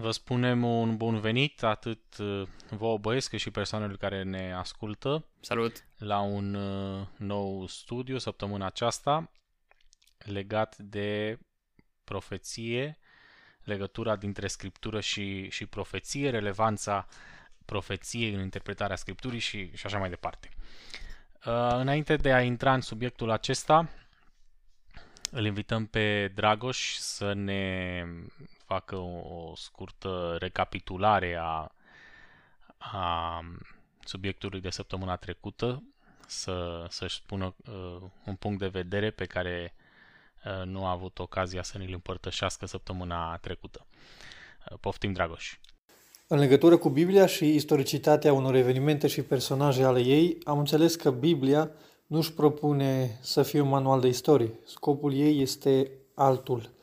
Vă spunem un bun venit atât uh, vouă băieți cât și persoanelor care ne ascultă. Salut! La un uh, nou studiu săptămâna aceasta legat de profeție, legătura dintre scriptură și, și profeție, relevanța profeției în interpretarea scripturii și, și așa mai departe. Uh, înainte de a intra în subiectul acesta, îl invităm pe Dragoș să ne facă o, o scurtă recapitulare a, a subiectului de săptămâna trecută, să, să-și spună uh, un punct de vedere pe care uh, nu a avut ocazia să ne-l împărtășească săptămâna trecută. Uh, poftim, Dragoș! În legătură cu Biblia și istoricitatea unor evenimente și personaje ale ei, am înțeles că Biblia nu își propune să fie un manual de istorie. Scopul ei este altul.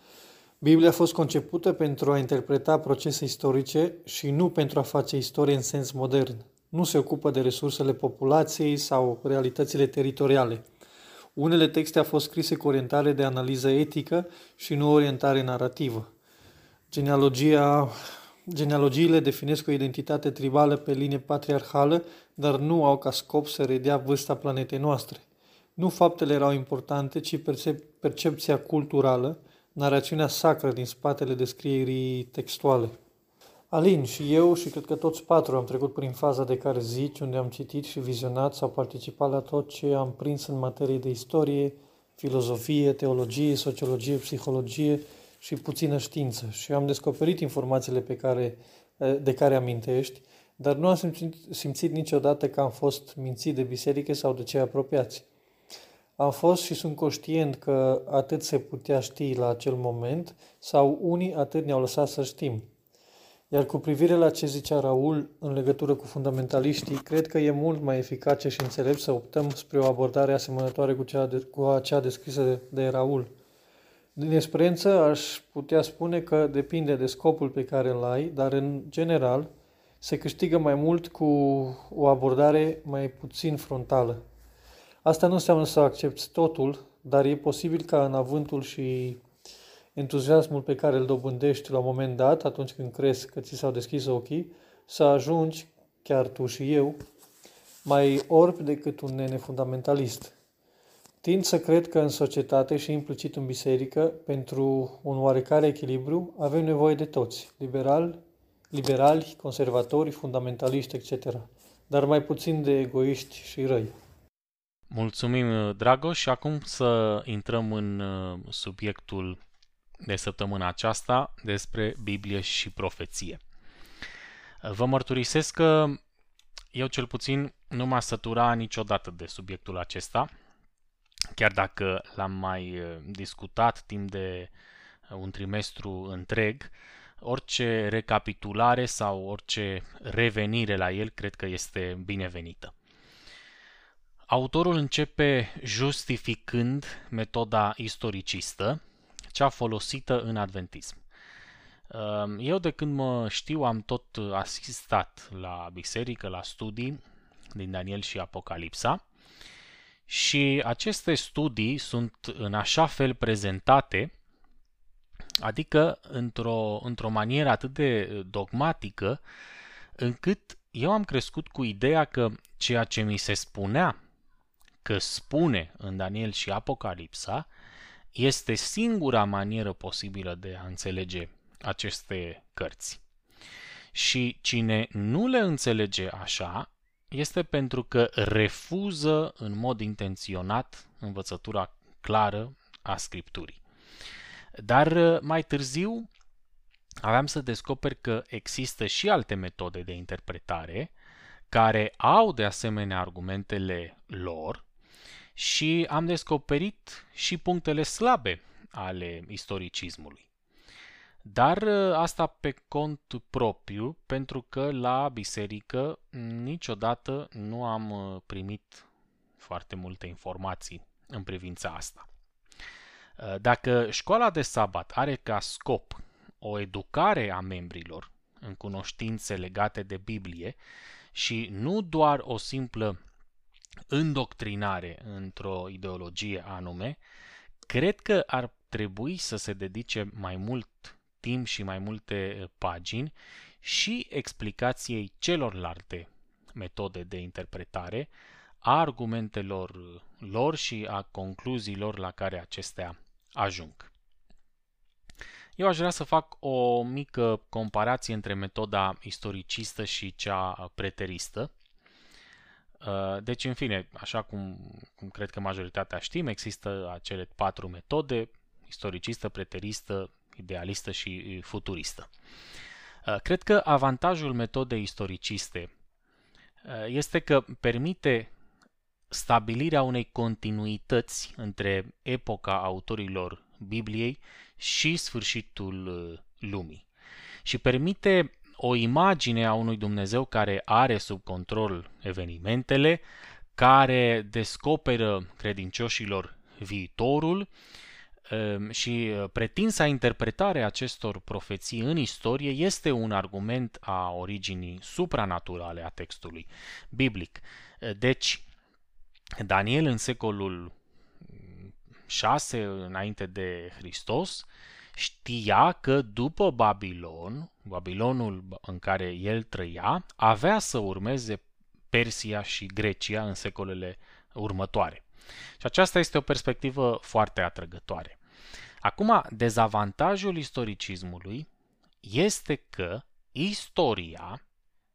Biblia a fost concepută pentru a interpreta procese istorice și nu pentru a face istorie în sens modern. Nu se ocupă de resursele populației sau realitățile teritoriale. Unele texte au fost scrise cu orientare de analiză etică și nu orientare narrativă. Genealogia, genealogiile definesc o identitate tribală pe linie patriarhală, dar nu au ca scop să redea vârsta planetei noastre. Nu faptele erau importante, ci percep- percepția culturală, narațiunea sacră din spatele descrierii textuale. Alin și eu și cred că toți patru am trecut prin faza de care zici, unde am citit și vizionat sau participat la tot ce am prins în materie de istorie, filozofie, teologie, sociologie, psihologie și puțină știință. Și am descoperit informațiile pe care, de care amintești, dar nu am simțit, simțit niciodată că am fost mințit de biserică sau de cei apropiați. Am fost și sunt conștient că atât se putea ști la acel moment sau unii atât ne-au lăsat să știm. Iar cu privire la ce zicea Raul în legătură cu fundamentaliștii, cred că e mult mai eficace și înțelept să optăm spre o abordare asemănătoare cu cea, de, cu acea descrisă de, de Raul. Din experiență aș putea spune că depinde de scopul pe care îl ai, dar în general se câștigă mai mult cu o abordare mai puțin frontală. Asta nu înseamnă să accepti totul, dar e posibil ca în avântul și entuziasmul pe care îl dobândești la un moment dat, atunci când crezi că ți s-au deschis ochii, să ajungi, chiar tu și eu, mai orb decât un nene fundamentalist. Tind să cred că în societate și implicit în biserică, pentru un oarecare echilibru, avem nevoie de toți, liberali, liberali, conservatori, fundamentaliști, etc., dar mai puțin de egoiști și răi. Mulțumim, Dragoș, și acum să intrăm în uh, subiectul de săptămâna aceasta despre Biblie și profeție. Vă mărturisesc că eu cel puțin nu m-a sătura niciodată de subiectul acesta, chiar dacă l-am mai uh, discutat timp de uh, un trimestru întreg, orice recapitulare sau orice revenire la el cred că este binevenită. Autorul începe justificând metoda istoricistă, cea folosită în adventism. Ehm, eu de când mă știu am tot asistat la biserică, la studii din Daniel și Apocalipsa și aceste studii sunt în așa fel prezentate, adică într-o, într-o manieră atât de dogmatică, încât eu am crescut cu ideea că ceea ce mi se spunea că spune în Daniel și Apocalipsa este singura manieră posibilă de a înțelege aceste cărți. Și cine nu le înțelege așa, este pentru că refuză în mod intenționat învățătura clară a Scripturii. Dar mai târziu aveam să descoper că există și alte metode de interpretare care au de asemenea argumentele lor și am descoperit și punctele slabe ale istoricismului. Dar ă, asta pe cont propriu, pentru că la biserică niciodată nu am ă, primit foarte multe informații în privința asta. Ă, dacă școala de sabat are ca scop o educare a membrilor în cunoștințe legate de Biblie și nu doar o simplă îndoctrinare într-o ideologie anume, cred că ar trebui să se dedice mai mult timp și mai multe pagini și explicației celorlalte metode de interpretare, a argumentelor lor și a concluziilor la care acestea ajung. Eu aș vrea să fac o mică comparație între metoda istoricistă și cea preteristă. Uh, deci, în fine, așa cum, cum cred că majoritatea știm, există acele patru metode, istoricistă, preteristă, idealistă și futuristă. Uh, cred că avantajul metodei istoriciste uh, este că permite stabilirea unei continuități între epoca autorilor Bibliei și sfârșitul uh, lumii. Și permite o imagine a unui Dumnezeu care are sub control evenimentele, care descoperă credincioșilor viitorul um, și uh, pretinsa interpretare a acestor profeții în istorie este un argument a originii supranaturale a textului biblic. Uh, deci, Daniel în secolul 6 înainte de Hristos știa că după Babilon, Babilonul în care el trăia, avea să urmeze Persia și Grecia în secolele următoare. Și aceasta este o perspectivă foarte atrăgătoare. Acum, dezavantajul istoricismului este că istoria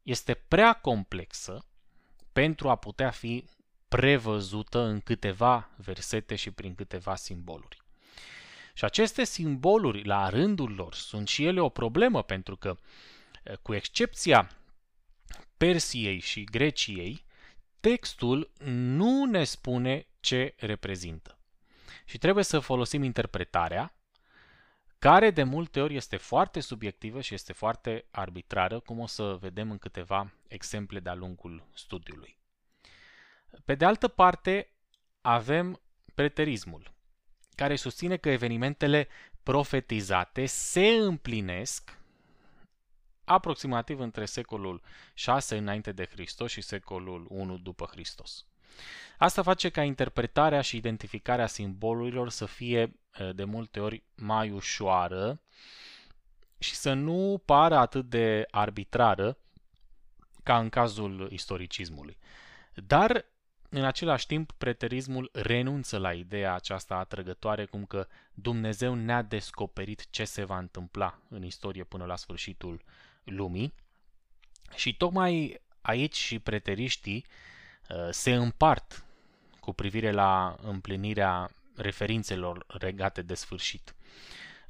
este prea complexă pentru a putea fi prevăzută în câteva versete și prin câteva simboluri. Și aceste simboluri, la rândul lor, sunt și ele o problemă, pentru că, cu excepția Persiei și Greciei, textul nu ne spune ce reprezintă. Și trebuie să folosim interpretarea, care de multe ori este foarte subiectivă și este foarte arbitrară, cum o să vedem în câteva exemple de-a lungul studiului. Pe de altă parte, avem preterismul, care susține că evenimentele profetizate se împlinesc aproximativ între secolul 6 înainte de Hristos și secolul 1 după Hristos. Asta face ca interpretarea și identificarea simbolurilor să fie de multe ori mai ușoară și să nu pară atât de arbitrară ca în cazul istoricismului. Dar în același timp, preterismul renunță la ideea aceasta atrăgătoare cum că Dumnezeu ne-a descoperit ce se va întâmpla în istorie până la sfârșitul lumii. Și tocmai aici și preteriștii uh, se împart cu privire la împlinirea referințelor regate de sfârșit.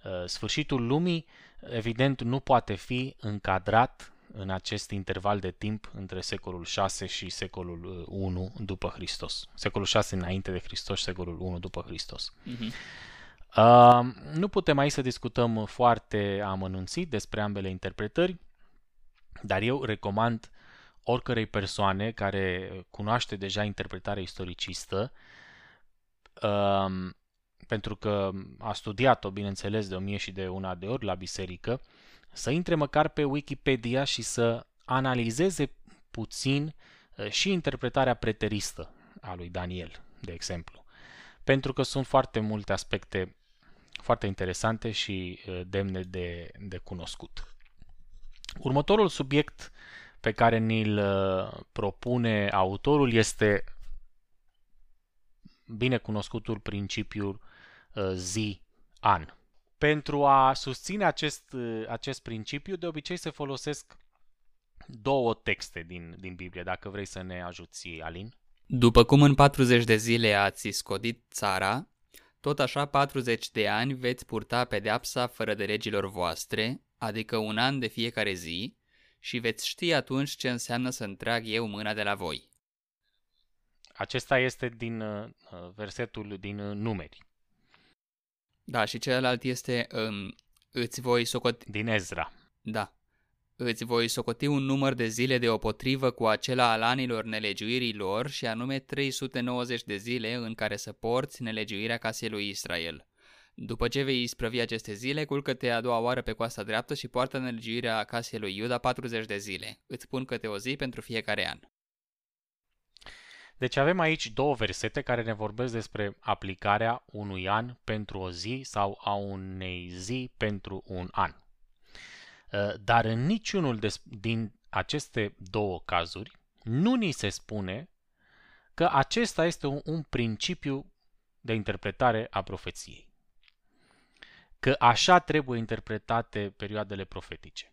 Uh, sfârșitul lumii, evident, nu poate fi încadrat în acest interval de timp între secolul 6 și secolul 1 uh, după Hristos. Secolul 6 înainte de Hristos și secolul 1 după Hristos. Uh-huh. Uh, nu putem aici să discutăm foarte amănunțit despre ambele interpretări, dar eu recomand oricărei persoane care cunoaște deja interpretarea istoricistă, uh, pentru că a studiat-o, bineînțeles, de o mie și de una de ori la biserică, să intre măcar pe Wikipedia și să analizeze puțin uh, și interpretarea preteristă a lui Daniel, de exemplu. Pentru că sunt foarte multe aspecte foarte interesante și uh, demne de, de cunoscut. Următorul subiect pe care ni-l uh, propune autorul este bine cunoscutul principiul zi-an. Pentru a susține acest, acest principiu, de obicei se folosesc două texte din, din Biblie, dacă vrei să ne ajuți, Alin. După cum în 40 de zile ați scodit țara, tot așa 40 de ani veți purta pedeapsa fără de legilor voastre, adică un an de fiecare zi, și veți ști atunci ce înseamnă să întrag eu mâna de la voi. Acesta este din uh, versetul din uh, numeri. Da, și celălalt este um, îți voi socoti... Din Ezra. Da. Îți voi socoti un număr de zile de opotrivă cu acela al anilor nelegiuirii lor și anume 390 de zile în care să porți nelegiuirea casei lui Israel. După ce vei isprăvi aceste zile, culcă-te a doua oară pe coasta dreaptă și poartă nelegiuirea casei lui Iuda 40 de zile. Îți pun câte o zi pentru fiecare an. Deci avem aici două versete care ne vorbesc despre aplicarea unui an pentru o zi sau a unei zi pentru un an. Uh, dar în niciunul din aceste două cazuri nu ni se spune că acesta este un, un principiu de interpretare a profeției. Că așa trebuie interpretate perioadele profetice.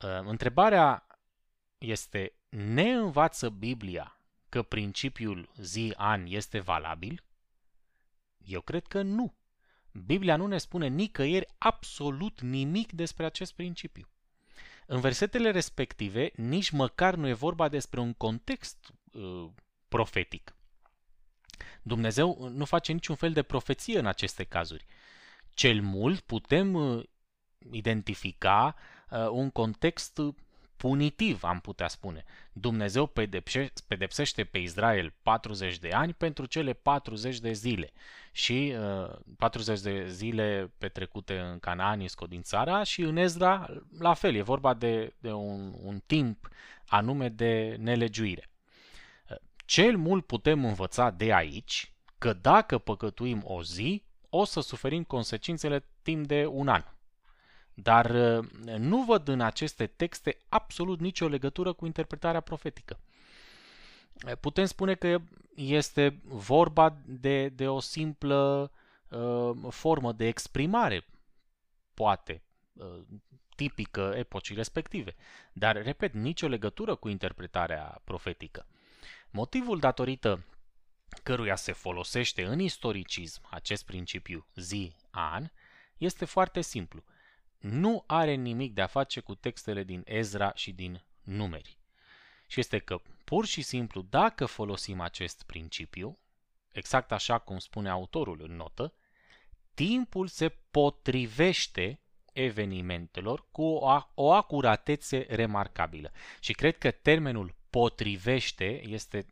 Uh, întrebarea este, ne învață Biblia că principiul zi-an este valabil? Eu cred că nu. Biblia nu ne spune nicăieri absolut nimic despre acest principiu. În versetele respective, nici măcar nu e vorba despre un context uh, profetic. Dumnezeu nu face niciun fel de profeție în aceste cazuri. Cel mult putem uh, identifica uh, un context punitiv, am putea spune. Dumnezeu pedepsește pe Israel 40 de ani pentru cele 40 de zile și uh, 40 de zile petrecute în Canaan, iscod din țara și în Ezra la fel, e vorba de, de un, un timp anume de nelegiuire. Cel mult putem învăța de aici că dacă păcătuim o zi, o să suferim consecințele timp de un an. Dar uh, nu văd în aceste texte absolut nicio legătură cu interpretarea profetică. Uh, putem spune că este vorba de, de o simplă uh, formă de exprimare, poate, uh, tipică epocii respective. Dar, repet, nicio legătură cu interpretarea profetică. Motivul datorită căruia se folosește în istoricism acest principiu zi-an este foarte simplu – nu are nimic de a face cu textele din Ezra și din numeri. Și este că, pur și simplu, dacă folosim acest principiu, exact așa cum spune autorul în notă, timpul se potrivește evenimentelor cu o, o acuratețe remarcabilă. Și cred că termenul potrivește este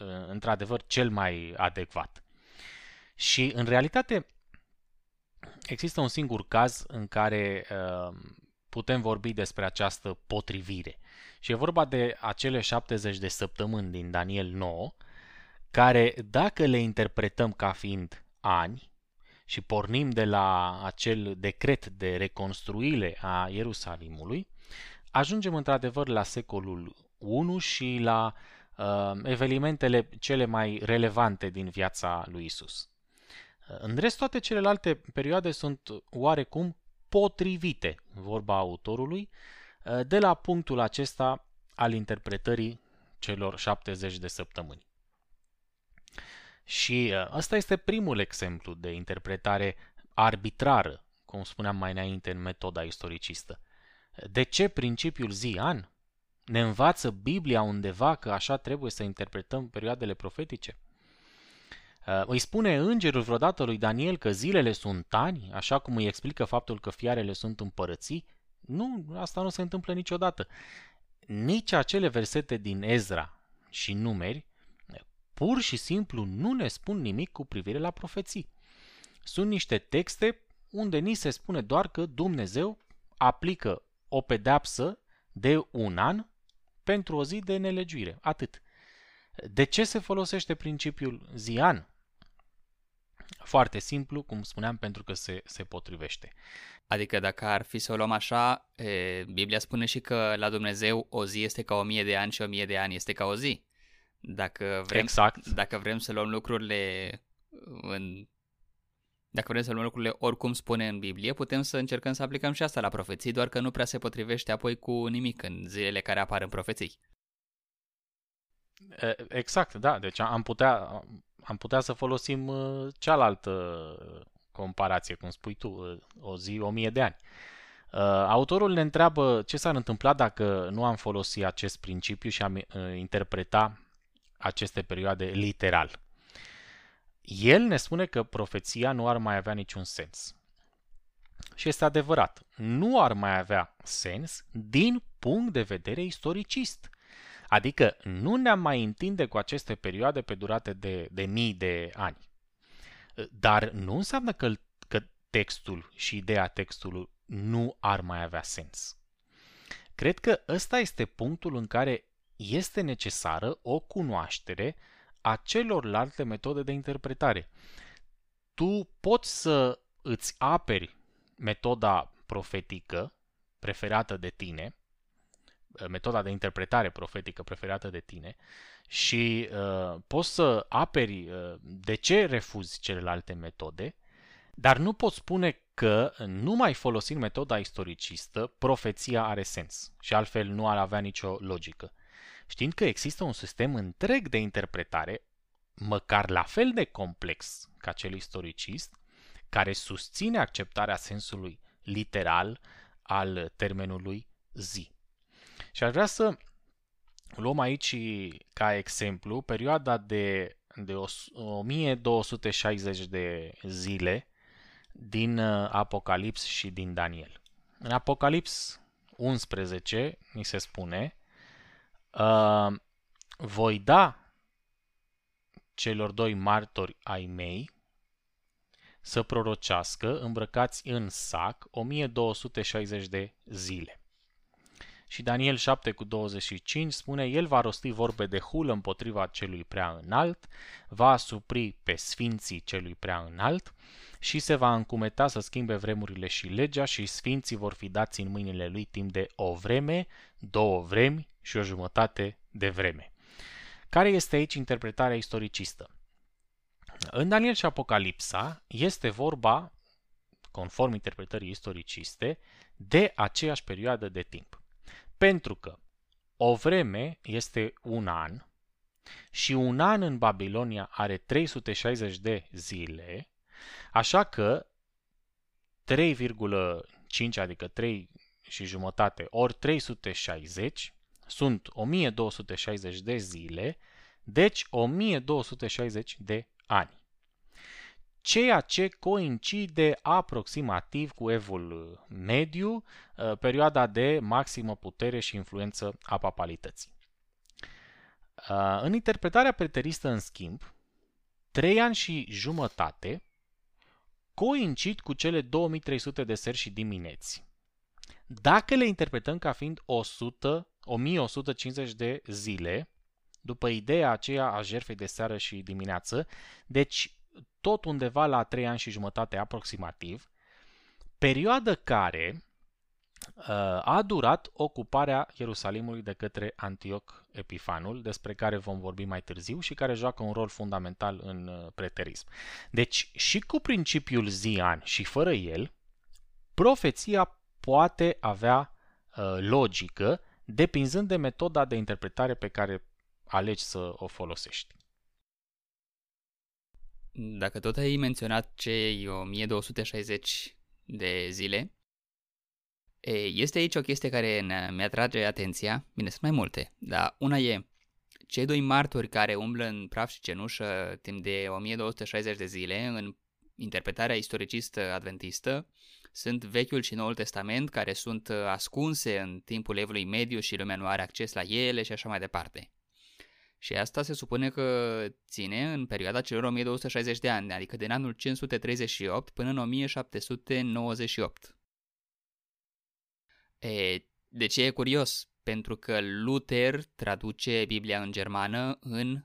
uh, într-adevăr cel mai adecvat. Și în realitate Există un singur caz în care uh, putem vorbi despre această potrivire. Și e vorba de acele 70 de săptămâni din Daniel 9, care, dacă le interpretăm ca fiind ani și pornim de la acel decret de reconstruire a Ierusalimului, ajungem într-adevăr la secolul 1 și la uh, evenimentele cele mai relevante din viața lui Isus. În rest, toate celelalte perioade sunt oarecum potrivite, vorba autorului, de la punctul acesta al interpretării celor 70 de săptămâni. Și uh, ăsta este primul exemplu de interpretare arbitrară, cum spuneam mai înainte în metoda istoricistă. De ce principiul zi-an? Ne învață Biblia undeva că așa trebuie să interpretăm perioadele profetice? Uh, îi spune îngerul vreodată lui Daniel că zilele sunt ani, așa cum îi explică faptul că fiarele sunt împărății? Nu, asta nu se întâmplă niciodată. Nici acele versete din Ezra și numeri pur și simplu nu ne spun nimic cu privire la profeții. Sunt niște texte unde ni se spune doar că Dumnezeu aplică o pedeapsă de un an pentru o zi de nelegiuire. Atât. De ce se folosește principiul zian? Foarte simplu, cum spuneam, pentru că se, se potrivește. Adică dacă ar fi să o luăm așa, e, Biblia spune și că la Dumnezeu o zi este ca o mie de ani și o mie de ani este ca o zi. Dacă vrem, exact. dacă vrem să luăm lucrurile în dacă vrem să luăm lucrurile oricum spune în Biblie, putem să încercăm să aplicăm și asta la profeții, doar că nu prea se potrivește apoi cu nimic în zilele care apar în profeții. Exact, da. Deci am putea, am putea să folosim uh, cealaltă comparație, cum spui tu, uh, o zi, o mie de ani. Uh, autorul ne întreabă ce s-ar întâmpla dacă nu am folosit acest principiu și am interpreta aceste perioade literal. El ne spune că profeția nu ar mai avea niciun sens. Și este adevărat, nu ar mai avea sens din punct de vedere istoricist. Adică nu ne-am mai întinde cu aceste perioade pe durate de, de mii de ani. Dar nu înseamnă că, că textul și ideea textului nu ar mai avea sens. Cred că ăsta este punctul în care este necesară o cunoaștere a celorlalte metode de interpretare. Tu poți să îți aperi metoda profetică preferată de tine, metoda de interpretare profetică preferată de tine și uh, poți să aperi uh, de ce refuzi celelalte metode, dar nu poți spune că numai folosind metoda istoricistă, profeția are sens și altfel nu ar avea nicio logică. Știind că există un sistem întreg de interpretare, măcar la fel de complex ca cel istoricist, care susține acceptarea sensului literal al termenului zi. Și aș vrea să luăm aici ca exemplu perioada de, de 1260 de zile din uh, Apocalips și din Daniel. În Apocalips 11 ni se spune uh, voi da celor doi martori ai mei să prorocească îmbrăcați în sac 1260 de zile. Și Daniel 7 cu 25 spune, El va rosti vorbe de hulă împotriva celui prea înalt, va asupri pe sfinții celui prea înalt și se va încumeta să schimbe vremurile și legea și sfinții vor fi dați în mâinile lui timp de o vreme, două vremi și o jumătate de vreme. Care este aici interpretarea istoricistă? În Daniel și Apocalipsa este vorba, conform interpretării istoriciste, de aceeași perioadă de timp. Pentru că o vreme este un an și un an în Babilonia are 360 de zile, așa că 3,5, adică 3 și jumătate, ori 360, sunt 1260 de zile, deci 1260 de ani ceea ce coincide aproximativ cu evul mediu, uh, perioada de maximă putere și influență a papalității. Uh, în interpretarea preteristă, în schimb, trei ani și jumătate coincid cu cele 2300 de seri și dimineți. Dacă le interpretăm ca fiind 100, 1150 de zile, după ideea aceea a jertfei de seară și dimineață, deci tot undeva la 3 ani și jumătate aproximativ, perioadă care uh, a durat ocuparea Ierusalimului de către Antioch Epifanul, despre care vom vorbi mai târziu și care joacă un rol fundamental în uh, preterism. Deci, și cu principiul zi-an și fără el, profeția poate avea uh, logică, depinzând de metoda de interpretare pe care alegi să o folosești. Dacă tot ai menționat cei 1260 de zile, este aici o chestie care mi-atrage atenția. Bine, sunt mai multe, dar una e cei doi martori care umblă în praf și cenușă timp de 1260 de zile în interpretarea istoricistă adventistă sunt Vechiul și Noul Testament care sunt ascunse în timpul evului mediu și lumea nu are acces la ele și așa mai departe. Și asta se supune că ține în perioada celor 1260 de ani, adică din anul 538 până în 1798. E, de ce e curios? Pentru că Luther traduce Biblia în germană în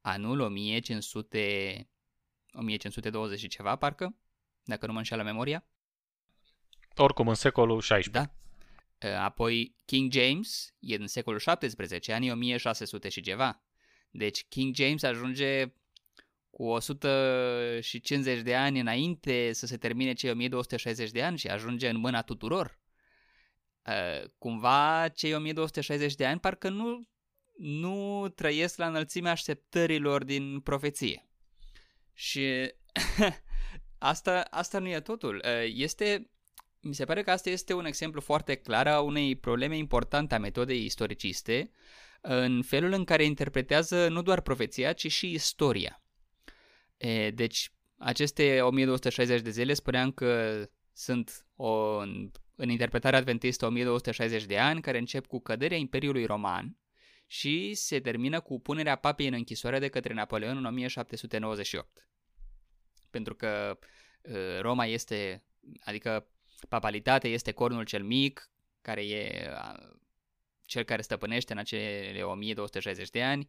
anul 1500, 1520 și ceva, parcă, dacă nu mă înșeală memoria. Oricum, în secolul XVI. Da. Apoi King James e în secolul 17, anii 1600 și ceva. Deci King James ajunge cu 150 de ani înainte să se termine cei 1260 de ani și ajunge în mâna tuturor. Uh, cumva cei 1260 de ani parcă nu, nu trăiesc la înălțimea așteptărilor din profeție. Și asta, asta nu e totul. Uh, este, mi se pare că asta este un exemplu foarte clar a unei probleme importante a metodei istoriciste, în felul în care interpretează nu doar profeția, ci și istoria. E, deci, aceste 1260 de zile spuneam că sunt o, în interpretarea adventistă 1260 de ani, care încep cu căderea Imperiului Roman și se termină cu punerea papei în închisoare de către Napoleon în 1798. Pentru că Roma este, adică papalitatea este cornul cel mic, care e cel care stăpânește în acele 1260 de ani,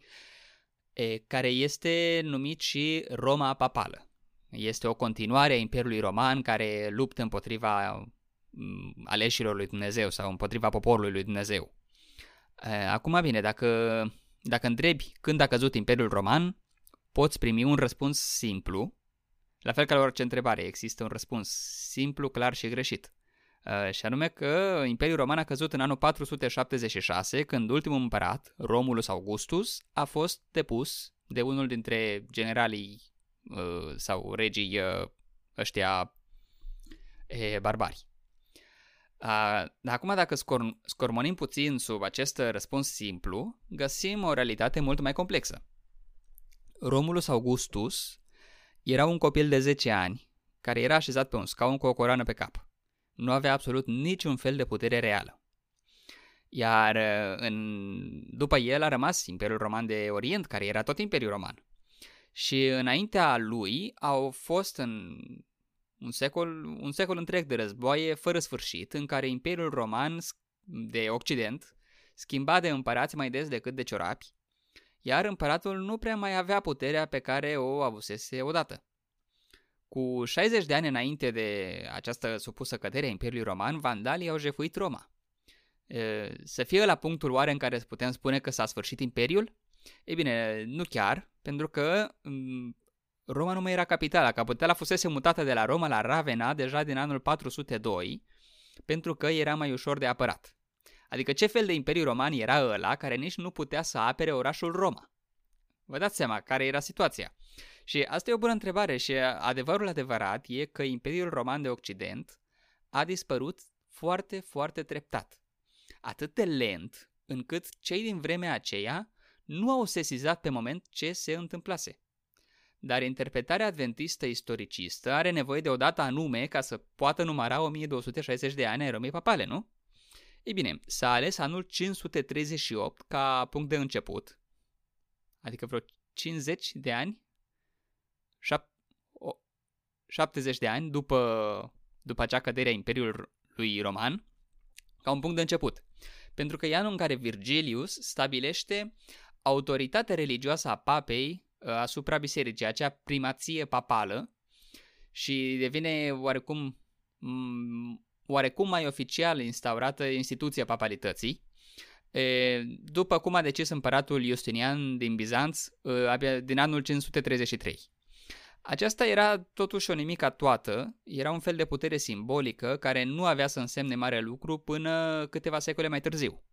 e, care este numit și Roma Papală. Este o continuare a Imperiului Roman care luptă împotriva aleșilor lui Dumnezeu sau împotriva poporului lui Dumnezeu. Acum bine, dacă, dacă întrebi când a căzut Imperiul Roman, poți primi un răspuns simplu, la fel ca la orice întrebare, există un răspuns simplu, clar și greșit. Și anume că Imperiul Roman a căzut în anul 476, când ultimul împărat, Romulus Augustus, a fost depus de unul dintre generalii sau regii ăștia barbari. Dar acum dacă scor- scormonim puțin sub acest răspuns simplu, găsim o realitate mult mai complexă. Romulus Augustus era un copil de 10 ani care era așezat pe un scaun cu o coroană pe cap. Nu avea absolut niciun fel de putere reală. Iar în, după el a rămas Imperiul Roman de Orient, care era tot Imperiul Roman. Și înaintea lui au fost în un secol, un secol întreg de războaie fără sfârșit, în care Imperiul Roman de Occident schimba de împărați mai des decât de ciorapi, iar împăratul nu prea mai avea puterea pe care o avusese odată. Cu 60 de ani înainte de această supusă cădere a Imperiului Roman, vandalii au jefuit Roma. Să fie la punctul oare în care putem spune că s-a sfârșit Imperiul? Ei bine, nu chiar, pentru că Roma nu mai era capitala. Capitala fusese mutată de la Roma la Ravenna deja din anul 402, pentru că era mai ușor de apărat. Adică ce fel de imperiu roman era ăla care nici nu putea să apere orașul Roma? Vă dați seama care era situația. Și asta e o bună întrebare și adevărul adevărat e că Imperiul Roman de Occident a dispărut foarte, foarte treptat. Atât de lent încât cei din vremea aceea nu au sesizat pe moment ce se întâmplase. Dar interpretarea adventistă istoricistă are nevoie de o dată anume ca să poată număra 1260 de ani ai Romei Papale, nu? Ei bine, s-a ales anul 538 ca punct de început, adică vreo 50 de ani, 70 de ani după, după acea cădere a Imperiului Roman, ca un punct de început. Pentru că e anul în care Virgilius stabilește autoritatea religioasă a papei Uh, asupra bisericii, acea primație papală și devine oarecum, oarecum mai oficial instaurată instituția papalității. După cum a decis împăratul Justinian din Bizanț uh, din anul 533. Aceasta era totuși o nimica toată, era un fel de putere simbolică care nu avea să însemne mare lucru până câteva secole mai târziu.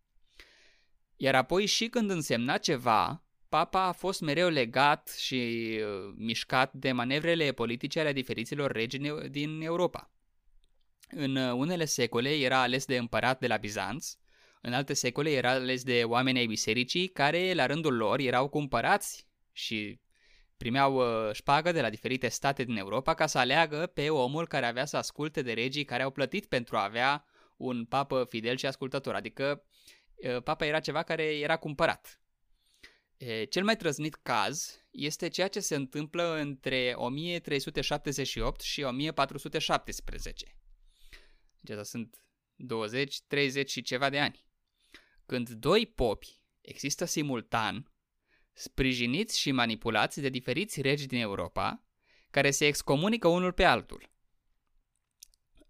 Iar apoi și când însemna ceva, Papa a fost mereu legat și uh, mișcat de manevrele politice ale diferiților regi din Europa. În uh, unele secole era ales de împărat de la Bizanț, în alte secole era ales de oameni ai bisericii care, la rândul lor, erau cumpărați și primeau uh, șpagă de la diferite state din Europa ca să aleagă pe omul care avea să asculte de regii care au plătit pentru a avea un papă fidel și ascultător, adică papa era ceva care era cumpărat. Cel mai trăznit caz este ceea ce se întâmplă între 1378 și 1417. Deci sunt 20, 30 și ceva de ani. Când doi popi există simultan, sprijiniți și manipulați de diferiți regi din Europa, care se excomunică unul pe altul.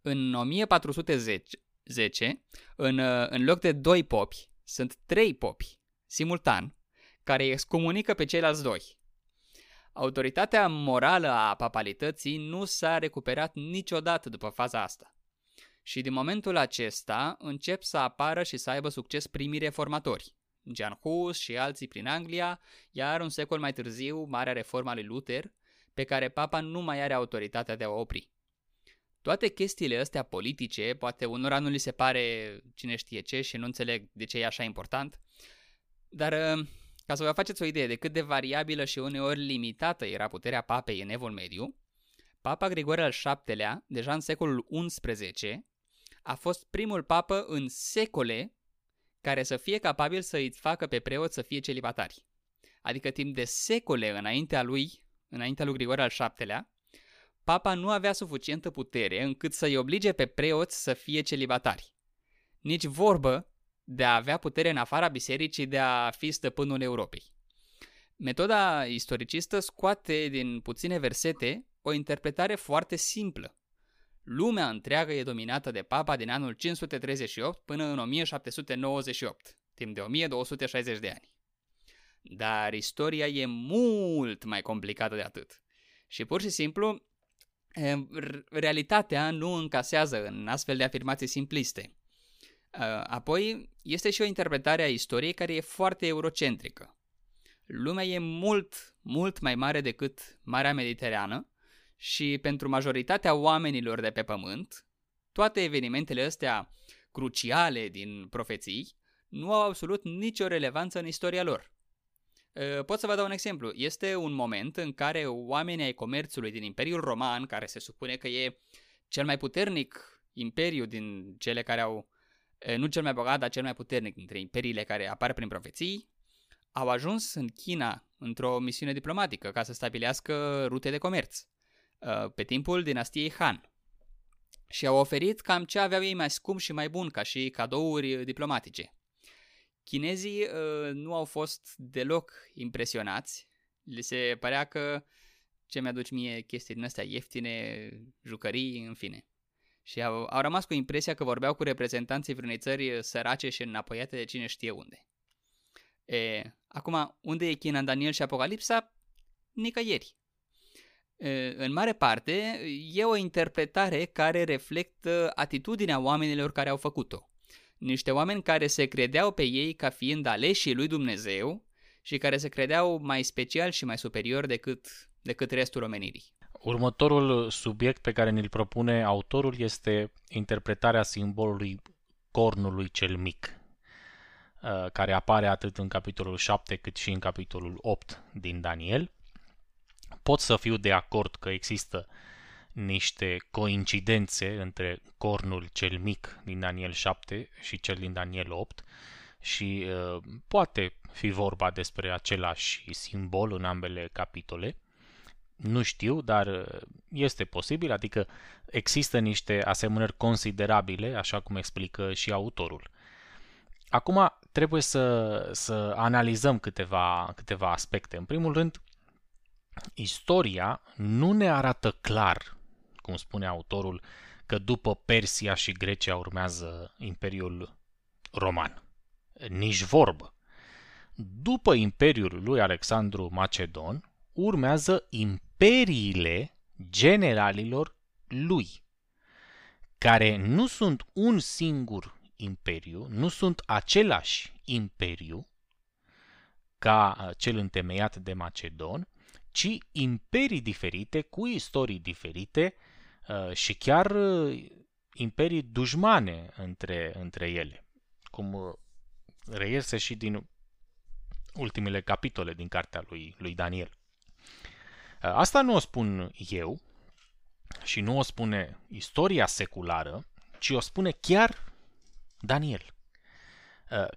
În 1410, în, în loc de doi popi, sunt trei popi, simultan, care îi excomunică pe ceilalți doi. Autoritatea morală a papalității nu s-a recuperat niciodată după faza asta. Și din momentul acesta încep să apară și să aibă succes primii reformatori, Jan Hus și alții prin Anglia, iar un secol mai târziu, Marea Reforma lui Luther, pe care papa nu mai are autoritatea de a o opri. Toate chestiile astea politice, poate unora nu li se pare cine știe ce și nu înțeleg de ce e așa important, dar ca să vă faceți o idee de cât de variabilă și uneori limitată era puterea papei în Evul Mediu, Papa Grigore al VII-lea, deja în secolul XI, a fost primul papă în secole care să fie capabil să îți facă pe preot să fie celibatari. Adică timp de secole înaintea lui, înaintea lui Grigore al VII-lea, papa nu avea suficientă putere încât să-i oblige pe preoți să fie celibatari. Nici vorbă de a avea putere în afara bisericii de a fi stăpânul Europei. Metoda istoricistă scoate din puține versete o interpretare foarte simplă. Lumea întreagă e dominată de papa din anul 538 până în 1798, timp de 1260 de ani. Dar istoria e mult mai complicată de atât. Și pur și simplu, realitatea nu încasează în astfel de afirmații simpliste. Apoi, este și o interpretare a istoriei care e foarte eurocentrică. Lumea e mult, mult mai mare decât Marea Mediterană și pentru majoritatea oamenilor de pe pământ, toate evenimentele astea cruciale din profeții nu au absolut nicio relevanță în istoria lor. Pot să vă dau un exemplu. Este un moment în care oamenii ai comerțului din Imperiul Roman, care se supune că e cel mai puternic imperiu din cele care au, nu cel mai bogat, dar cel mai puternic dintre imperiile care apar prin profeții, au ajuns în China într-o misiune diplomatică ca să stabilească rute de comerț pe timpul dinastiei Han și au oferit cam ce aveau ei mai scump și mai bun ca și cadouri diplomatice. Chinezii uh, nu au fost deloc impresionați. Le se părea că ce mi-aduci mie chestii din astea ieftine, jucării, în fine. Și au, au rămas cu impresia că vorbeau cu reprezentanții vreunei țări sărace și înapoiate de cine știe unde. E, acum, unde e China în Daniel și Apocalipsa? Nicăieri. E, în mare parte, e o interpretare care reflectă atitudinea oamenilor care au făcut-o niște oameni care se credeau pe ei ca fiind aleșii lui Dumnezeu și care se credeau mai special și mai superior decât, decât restul omenirii. Următorul subiect pe care ne-l propune autorul este interpretarea simbolului cornului cel mic, uh, care apare atât în capitolul 7 cât și în capitolul 8 din Daniel. Pot să fiu de acord că există niște coincidențe între cornul cel mic din Daniel 7 și cel din Daniel 8 și uh, poate fi vorba despre același simbol în ambele capitole. Nu știu, dar uh, este posibil, adică există niște asemănări considerabile, așa cum explică și autorul. Acum trebuie să, să analizăm câteva, câteva aspecte. În primul rând, istoria nu ne arată clar cum spune autorul, că după Persia și Grecia urmează Imperiul Roman. Nici vorbă. După Imperiul lui Alexandru Macedon, urmează imperiile generalilor lui, care nu sunt un singur imperiu, nu sunt același imperiu ca cel întemeiat de Macedon, ci imperii diferite, cu istorii diferite, Uh, și chiar uh, imperii dușmane între, între ele, cum uh, reiese și din ultimele capitole din cartea lui, lui Daniel. Asta nu o spun eu și nu o spune istoria seculară, ci o spune chiar Daniel.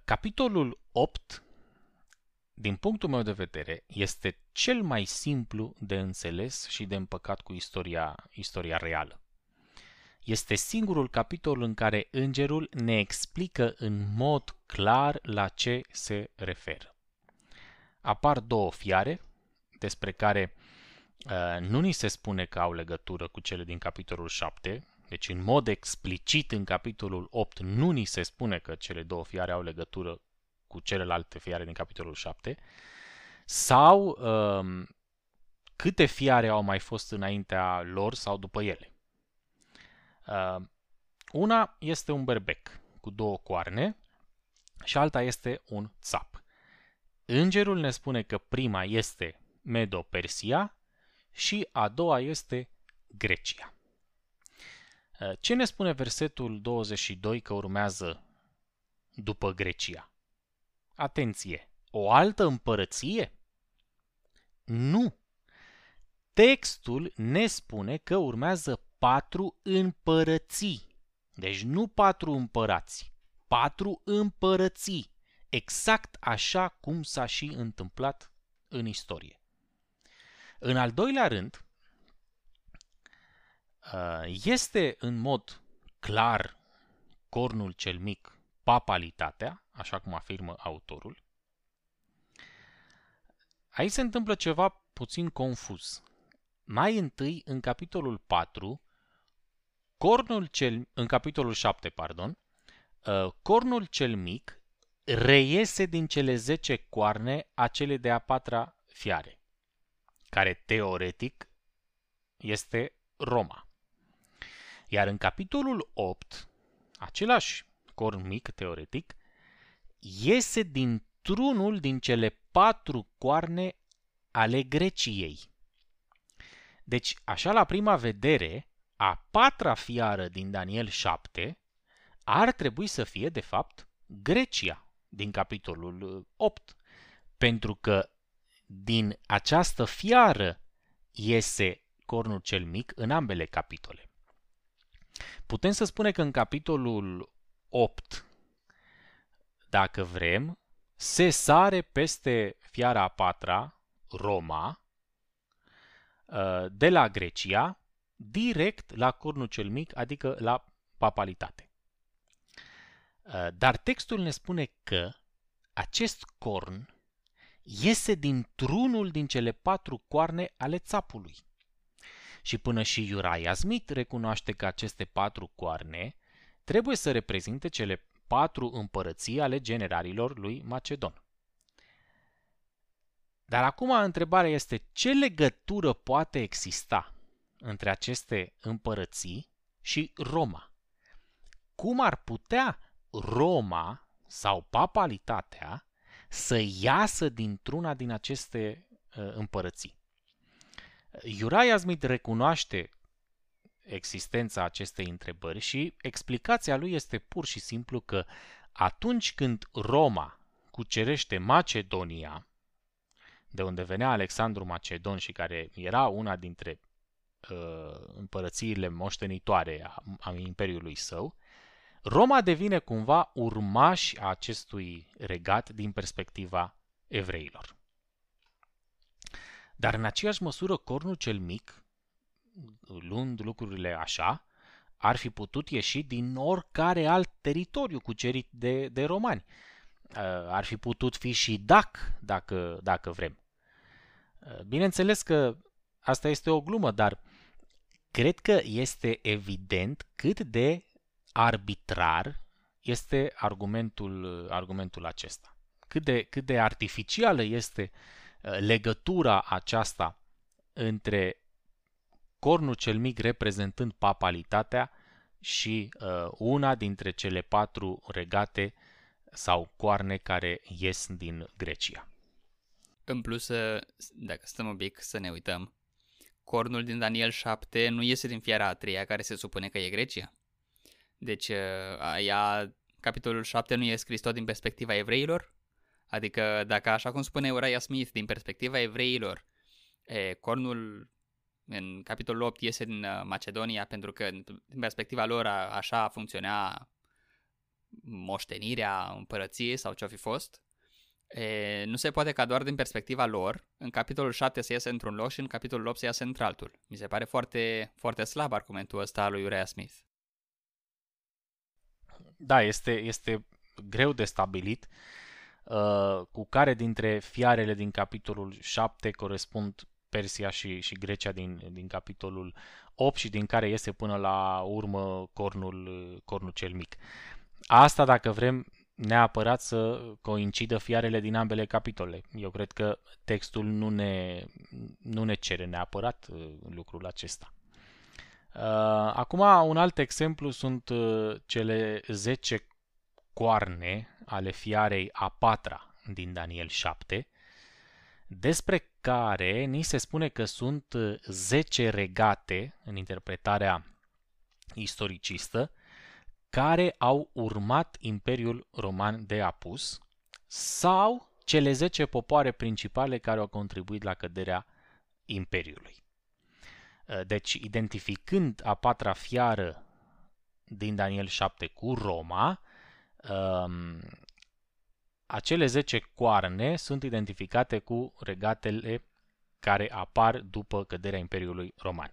Capitolul 8 din punctul meu de vedere, este cel mai simplu de înțeles și de împăcat cu istoria, istoria reală. Este singurul capitol în care îngerul ne explică în mod clar la ce se referă. Apar două fiare, despre care uh, nu ni se spune că au legătură cu cele din capitolul 7, deci în mod explicit în capitolul 8 nu ni se spune că cele două fiare au legătură cu celelalte fiare din capitolul 7, sau um, câte fiare au mai fost înaintea lor sau după ele. Uh, una este un berbec cu două coarne și alta este un țap. Îngerul ne spune că prima este Medo-Persia și a doua este Grecia. Uh, ce ne spune versetul 22 că urmează după Grecia? Atenție! O altă împărăție? Nu! Textul ne spune că urmează patru împărății. Deci nu patru împărați, patru împărății. Exact așa cum s-a și întâmplat în istorie. În al doilea rând, uh, este în mod clar cornul cel mic papalitatea, așa cum afirmă autorul, aici se întâmplă ceva puțin confuz. Mai întâi, în capitolul 4, cornul cel, în capitolul 7, pardon, uh, cornul cel mic reiese din cele 10 coarne a cele de a patra fiare, care teoretic este Roma. Iar în capitolul 8, același corn mic, teoretic, iese dintr-unul din cele patru coarne ale Greciei. Deci, așa la prima vedere, a patra fiară din Daniel 7 ar trebui să fie, de fapt, Grecia, din capitolul 8. Pentru că din această fiară iese cornul cel mic în ambele capitole. Putem să spunem că în capitolul 8, dacă vrem, se sare peste fiara a patra, Roma, uh, de la Grecia, direct la cornul cel mic, adică la papalitate. Uh, dar textul ne spune că acest corn iese dintr-unul din cele patru coarne ale țapului. Și până și Uriah Smith recunoaște că aceste patru coarne trebuie să reprezinte cele patru împărății ale generarilor lui Macedon. Dar acum întrebarea este ce legătură poate exista între aceste împărății și Roma? Cum ar putea Roma sau papalitatea să iasă dintr-una din aceste uh, împărății? Uriah Smith recunoaște existența acestei întrebări și explicația lui este pur și simplu că atunci când Roma cucerește Macedonia, de unde venea Alexandru Macedon și care era una dintre uh, împărățiile moștenitoare a, a imperiului său, Roma devine cumva urmaș a acestui regat din perspectiva evreilor. Dar în aceeași măsură, cornul cel mic, luând lucrurile așa, ar fi putut ieși din oricare alt teritoriu cucerit de, de romani. Uh, ar fi putut fi și Dac, dacă, dacă vrem. Uh, bineînțeles că asta este o glumă, dar cred că este evident cât de arbitrar este argumentul, argumentul acesta. Cât de, cât de artificială este uh, legătura aceasta între cornul cel mic reprezentând papalitatea și uh, una dintre cele patru regate sau coarne care ies din Grecia. În plus, dacă stăm un pic să ne uităm, cornul din Daniel 7 nu iese din fiara a treia care se supune că e Grecia. Deci, uh, ea, capitolul 7 nu e scris tot din perspectiva evreilor? Adică, dacă așa cum spune Uriah Smith, din perspectiva evreilor, e, cornul în capitolul 8 iese din uh, Macedonia pentru că, din perspectiva lor, așa funcționa moștenirea împărăției sau ce-o fi fost, e, nu se poate ca doar din perspectiva lor, în capitolul 7 să iese într-un loc și în capitolul 8 să iasă într-altul. Mi se pare foarte, foarte slab argumentul ăsta al lui Uriah Smith. Da, este, este greu de stabilit uh, cu care dintre fiarele din capitolul 7 corespund Persia și, și Grecia din, din capitolul 8 și din care iese până la urmă cornul, cornul cel mic. Asta, dacă vrem, neapărat să coincidă fiarele din ambele capitole. Eu cred că textul nu ne, nu ne cere neapărat uh, lucrul acesta. Uh, acum, un alt exemplu sunt uh, cele 10 coarne ale fiarei a patra din Daniel 7, despre care ni se spune că sunt 10 regate în interpretarea istoricistă care au urmat Imperiul Roman de Apus sau cele 10 popoare principale care au contribuit la căderea Imperiului. Deci, identificând a patra fiară din Daniel 7 cu Roma, um, acele 10 coarne sunt identificate cu regatele care apar după căderea Imperiului Roman.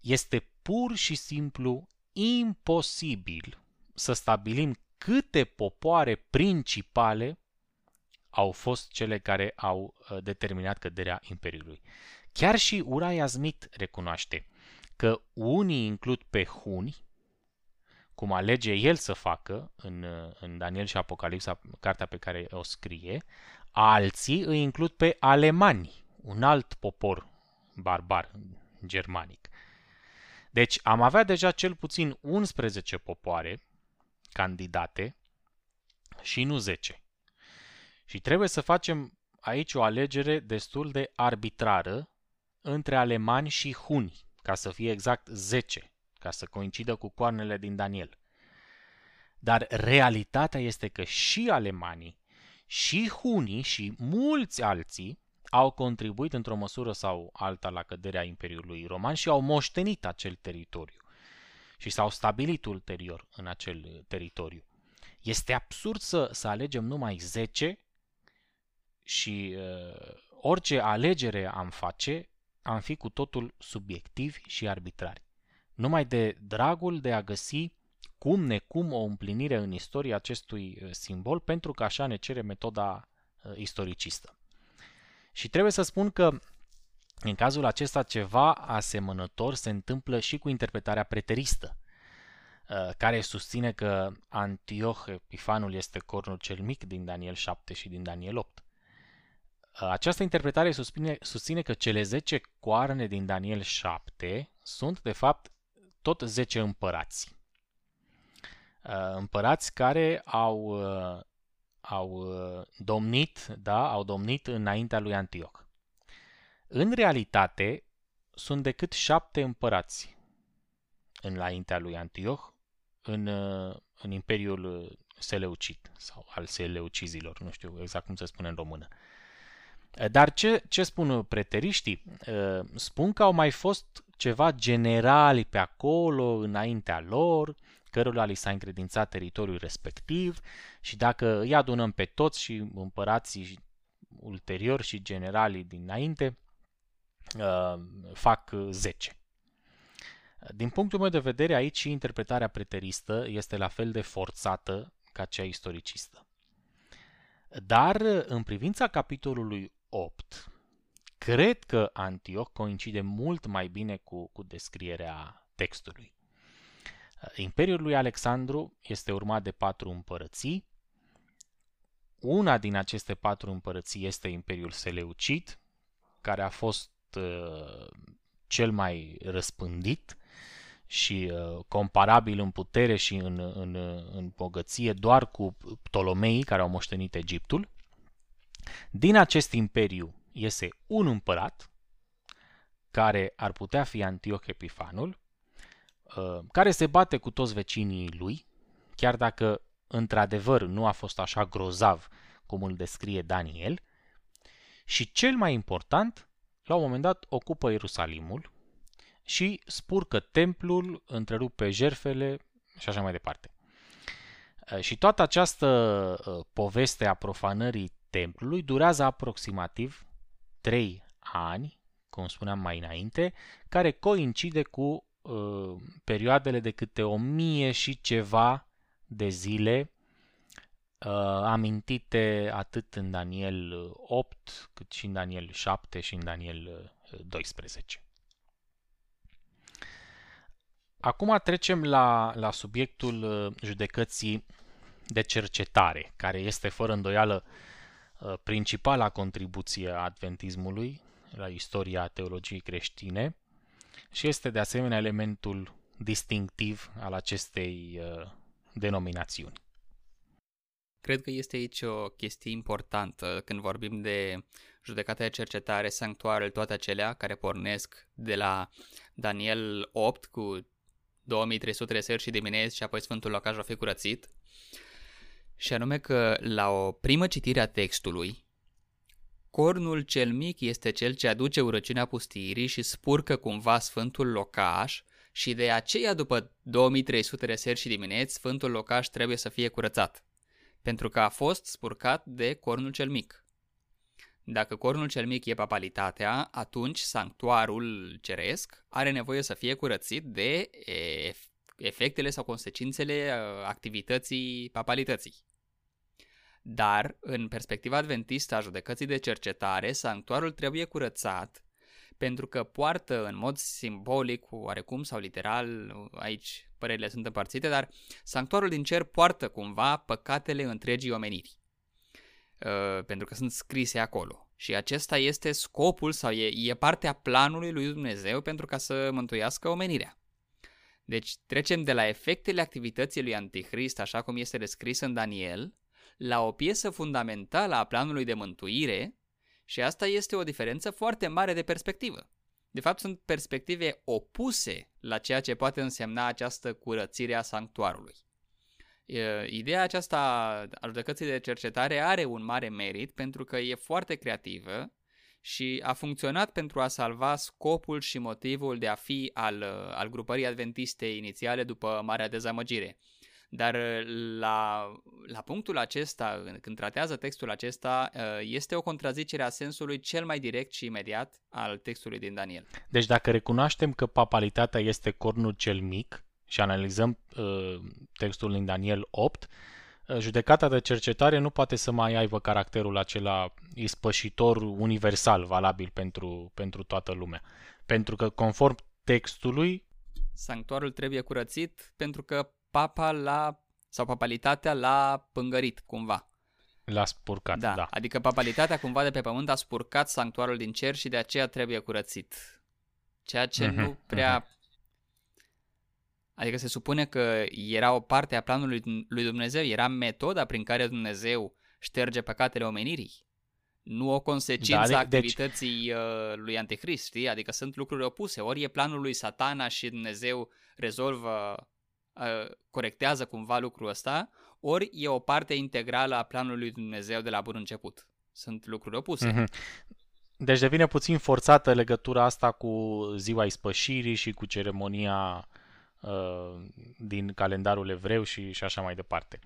Este pur și simplu imposibil să stabilim câte popoare principale au fost cele care au uh, determinat căderea Imperiului. Chiar și Uriah Smith recunoaște că unii includ pe huni, cum alege el să facă în, în Daniel și Apocalipsa, cartea pe care o scrie, alții îi includ pe alemani, un alt popor barbar germanic. Deci am avea deja cel puțin 11 popoare candidate și nu 10. Și trebuie să facem aici o alegere destul de arbitrară între alemani și huni, ca să fie exact 10, ca să coincidă cu coarnele din Daniel. Dar realitatea este că și alemanii, și hunii și mulți alții au contribuit într-o măsură sau alta la căderea Imperiului Roman și au moștenit acel teritoriu și s-au stabilit ulterior în acel teritoriu. Este absurd să, să alegem numai 10 și uh, orice alegere am face, am fi cu totul subiectivi și arbitrari. Numai de dragul de a găsi cum necum o împlinire în istorie acestui uh, simbol, pentru că așa ne cere metoda uh, istoricistă. Și trebuie să spun că în cazul acesta ceva asemănător se întâmplă și cu interpretarea preteristă, uh, care susține că Antioch Epifanul este cornul cel mic din Daniel 7 și din Daniel 8. Uh, această interpretare susține, susține că cele 10 coarne din Daniel 7 sunt, de fapt, tot 10 împărați. Uh, împărați care au au uh, domnit, da, au domnit înaintea lui Antioch. În realitate, sunt decât șapte împărați înaintea lui Antioch în, uh, în Imperiul uh, Seleucid sau al Seleucizilor, nu știu exact cum se spune în română. Dar ce, ce spun preteriștii? Spun că au mai fost ceva generali pe acolo, înaintea lor, cărora li s-a încredințat teritoriul respectiv și dacă îi adunăm pe toți și împărații ulterior și generalii dinainte, uh, fac 10. Din punctul meu de vedere, aici și interpretarea preteristă este la fel de forțată ca cea istoricistă. Dar, în privința capitolului 8, cred că Antioch coincide mult mai bine cu, cu descrierea textului. Imperiul lui Alexandru este urmat de patru împărății. Una din aceste patru împărății este Imperiul Seleucid, care a fost uh, cel mai răspândit și uh, comparabil în putere și în, în, în bogăție doar cu Ptolomeii care au moștenit Egiptul. Din acest imperiu iese un împărat, care ar putea fi Antioch Epifanul, Uh, care se bate cu toți vecinii lui, chiar dacă într-adevăr nu a fost așa grozav cum îl descrie Daniel, și cel mai important, la un moment dat ocupă Ierusalimul și spurcă templul, întrerupe jerfele și așa mai departe. Uh, și toată această uh, poveste a profanării templului durează aproximativ 3 ani, cum spuneam mai înainte, care coincide cu Uh, perioadele de câte o mie și ceva de zile uh, amintite atât în Daniel 8 cât și în Daniel 7 și în Daniel 12. Uh, Acum trecem la, la subiectul uh, judecății de cercetare, care este fără îndoială principala contribuție a adventismului la istoria teologiei creștine și este de asemenea elementul distinctiv al acestei uh, denominațiuni. Cred că este aici o chestie importantă când vorbim de judecata de cercetare, sanctuarele, toate acelea care pornesc de la Daniel 8 cu 2300 de seri și dimineți și apoi Sfântul Locaj va fi curățit. Și anume că la o primă citire a textului, Cornul cel mic este cel ce aduce urăciunea pustirii și spurcă cumva sfântul locaș și de aceea după 2300 de seri și dimineți sfântul locaș trebuie să fie curățat, pentru că a fost spurcat de cornul cel mic. Dacă cornul cel mic e papalitatea, atunci sanctuarul ceresc are nevoie să fie curățit de efectele sau consecințele uh, activității papalității. Dar, în perspectiva adventistă a judecății de cercetare, sanctuarul trebuie curățat pentru că poartă în mod simbolic, oarecum sau literal, aici părerile sunt împărțite, dar sanctuarul din cer poartă cumva păcatele întregii omeniri. Uh, pentru că sunt scrise acolo. Și acesta este scopul sau e, e partea planului lui Dumnezeu pentru ca să mântuiască omenirea. Deci trecem de la efectele activității lui Antichrist, așa cum este descris în Daniel, la o piesă fundamentală a planului de mântuire și asta este o diferență foarte mare de perspectivă. De fapt, sunt perspective opuse la ceea ce poate însemna această curățire a sanctuarului. Ideea aceasta a judecății de cercetare are un mare merit pentru că e foarte creativă și a funcționat pentru a salva scopul și motivul de a fi al, al grupării adventiste inițiale după Marea Dezamăgire. Dar la, la punctul acesta, când tratează textul acesta, este o contrazicere a sensului cel mai direct și imediat al textului din Daniel. Deci dacă recunoaștem că papalitatea este cornul cel mic, și analizăm uh, textul din Daniel 8, uh, judecata de cercetare nu poate să mai aibă caracterul acela ispășitor universal, valabil pentru, pentru toată lumea. Pentru că, conform textului... Sanctuarul trebuie curățit pentru că papa la sau papalitatea l-a pângărit cumva. L-a spurcat, da. da. Adică papalitatea cumva de pe pământ a spurcat sanctuarul din cer și de aceea trebuie curățit. Ceea ce uh-huh, nu prea uh-huh. Adică se supune că era o parte a planului lui Dumnezeu, era metoda prin care Dumnezeu șterge păcatele omenirii. Nu o consecință da, a deci- activității deci... lui Antichrist, știi? Adică sunt lucruri opuse. Ori e planul lui satana și Dumnezeu rezolvă, uh, corectează cumva lucrul ăsta, ori e o parte integrală a planului lui Dumnezeu de la bun început. Sunt lucruri opuse. Mm-hmm. Deci devine puțin forțată legătura asta cu ziua ispășirii și cu ceremonia Uh, din calendarul evreu și, și așa mai departe.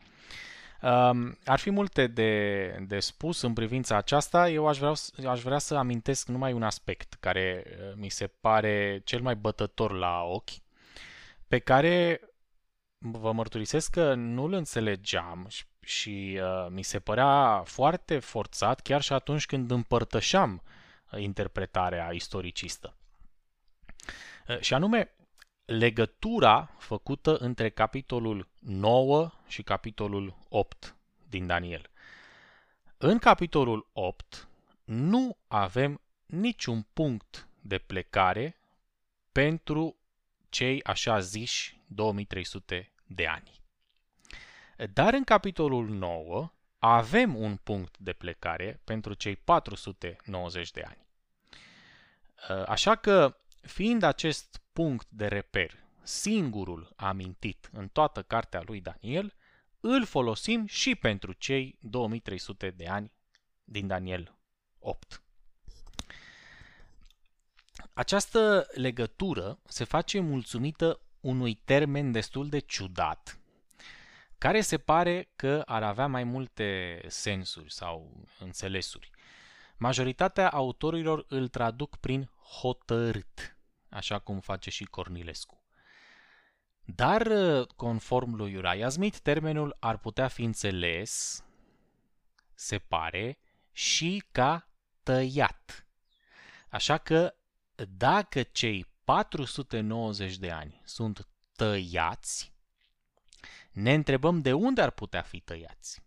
Um, ar fi multe de, de spus în privința aceasta. Eu aș vrea, aș vrea să amintesc numai un aspect care uh, mi se pare cel mai bătător la ochi, pe care vă mărturisesc că nu-l înțelegeam și, și uh, mi se părea foarte forțat chiar și atunci când împărtășeam interpretarea istoricistă. Uh, și anume, legătura făcută între capitolul 9 și capitolul 8 din Daniel. În capitolul 8 nu avem niciun punct de plecare pentru cei așa ziși 2300 de ani. Dar în capitolul 9 avem un punct de plecare pentru cei 490 de ani. Așa că, fiind acest punct de reper, singurul amintit în toată cartea lui Daniel, îl folosim și pentru cei 2300 de ani din Daniel 8. Această legătură se face mulțumită unui termen destul de ciudat, care se pare că ar avea mai multe sensuri sau înțelesuri. Majoritatea autorilor îl traduc prin hotărât așa cum face și Cornilescu. Dar, conform lui Uriah Smith, termenul ar putea fi înțeles, se pare, și ca tăiat. Așa că, dacă cei 490 de ani sunt tăiați, ne întrebăm de unde ar putea fi tăiați.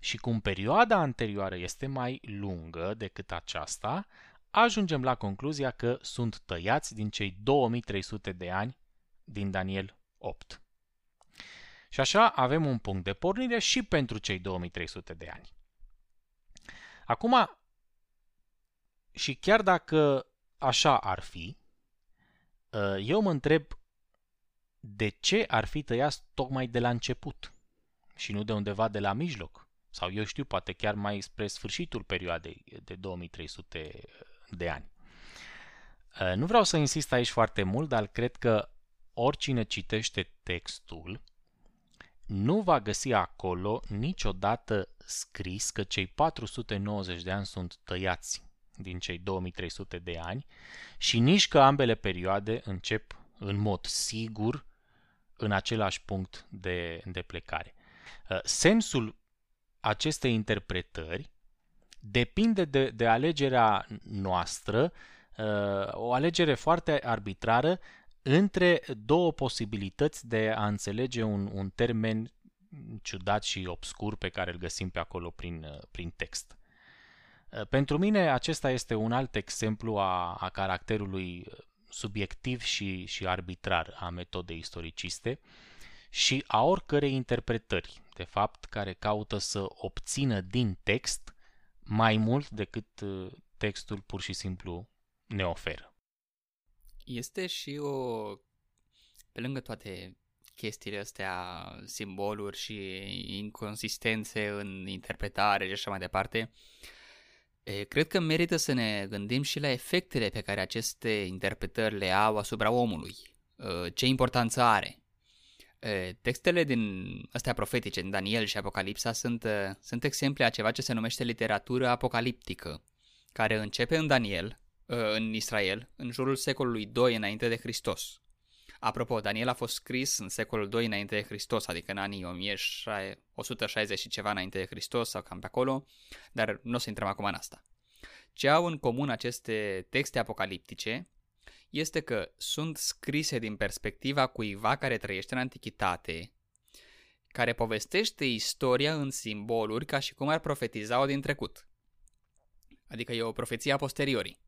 Și cum perioada anterioară este mai lungă decât aceasta, ajungem la concluzia că sunt tăiați din cei 2300 de ani din Daniel 8. Și așa avem un punct de pornire și pentru cei 2300 de ani. Acum, și chiar dacă așa ar fi, ă, eu mă întreb de ce ar fi tăiați tocmai de la început și nu de undeva de la mijloc. Sau eu știu, poate chiar mai spre sfârșitul perioadei de 2300 de ani. Uh, nu vreau să insist aici foarte mult, dar cred că oricine citește textul nu va găsi acolo niciodată scris că cei 490 de ani sunt tăiați din cei 2300 de ani și nici că ambele perioade încep în mod sigur în același punct de, de plecare. Uh, sensul acestei interpretări depinde de, de alegerea noastră uh, o alegere foarte arbitrară între două posibilități de a înțelege un, un termen ciudat și obscur pe care îl găsim pe acolo prin, uh, prin text. Uh, pentru mine acesta este un alt exemplu a, a caracterului subiectiv și, și arbitrar a metodei istoriciste și a oricărei interpretări, de fapt, care caută să obțină din text mai mult decât uh, textul pur și simplu ne oferă. Este și o, pe lângă toate chestiile astea, simboluri și inconsistențe în interpretare și așa mai departe, cred că merită să ne gândim și la efectele pe care aceste interpretări le au asupra omului. Ce importanță are. Textele din astea profetice, în Daniel și Apocalipsa, sunt, sunt exemple a ceva ce se numește literatură apocaliptică, care începe în Daniel, în Israel, în jurul secolului 2 înainte de Hristos. Apropo, Daniel a fost scris în secolul 2 înainte de Hristos, adică în anii 1160 și ceva înainte de Hristos sau cam pe acolo, dar nu o să intrăm acum în asta. Ce au în comun aceste texte apocaliptice este că sunt scrise din perspectiva cuiva care trăiește în antichitate, care povestește istoria în simboluri ca și cum ar profetiza-o din trecut. Adică e o profeție a posteriori.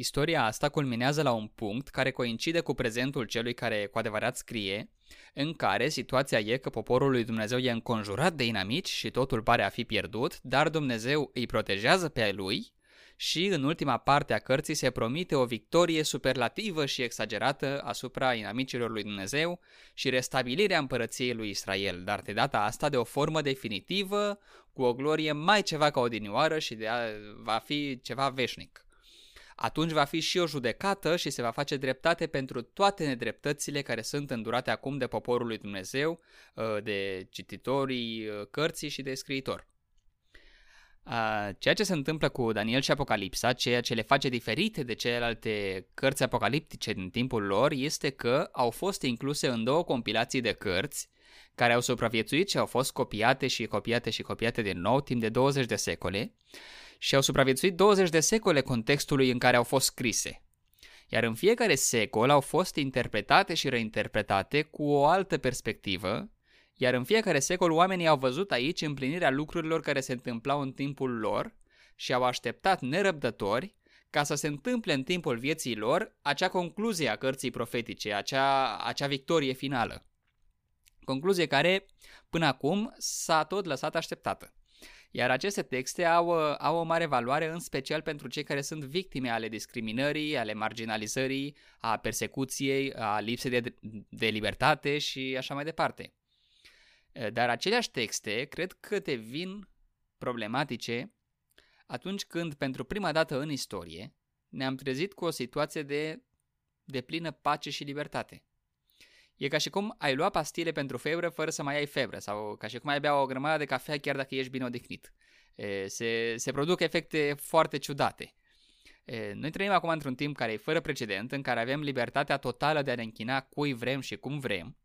Istoria asta culminează la un punct care coincide cu prezentul celui care cu adevărat scrie, în care situația e că poporul lui Dumnezeu e înconjurat de inamici și totul pare a fi pierdut, dar Dumnezeu îi protejează pe ai lui și în ultima parte a cărții se promite o victorie superlativă și exagerată asupra inamicilor lui Dumnezeu și restabilirea împărăției lui Israel, dar de data asta de o formă definitivă, cu o glorie mai ceva ca odinioară și de a, va fi ceva veșnic. Atunci va fi și o judecată și se va face dreptate pentru toate nedreptățile care sunt îndurate acum de poporul lui Dumnezeu, uh, de cititorii uh, cărții și de scriitor. Ceea ce se întâmplă cu Daniel și Apocalipsa, ceea ce le face diferite de celelalte cărți apocaliptice din timpul lor, este că au fost incluse în două compilații de cărți care au supraviețuit și au fost copiate și copiate și copiate din nou timp de 20 de secole și au supraviețuit 20 de secole contextului în care au fost scrise. Iar în fiecare secol au fost interpretate și reinterpretate cu o altă perspectivă, iar în fiecare secol oamenii au văzut aici împlinirea lucrurilor care se întâmplau în timpul lor și au așteptat nerăbdători ca să se întâmple în timpul vieții lor acea concluzie a cărții profetice, acea, acea victorie finală. Concluzie care, până acum, s-a tot lăsat așteptată. Iar aceste texte au, uh, au o mare valoare, în special pentru cei care sunt victime ale discriminării, ale marginalizării, a persecuției, a lipsei de, de libertate și așa mai departe. Uh, dar aceleași texte cred că devin problematice atunci când, pentru prima dată în istorie, ne-am trezit cu o situație de, de plină pace și libertate. E ca și cum ai lua pastile pentru febră fără să mai ai febră sau ca și cum ai bea o grămadă de cafea chiar dacă ești bine odihnit. E, se, se produc efecte foarte ciudate. E, noi trăim acum într-un timp care e fără precedent, în care avem libertatea totală de a ne închina cui vrem și cum vrem.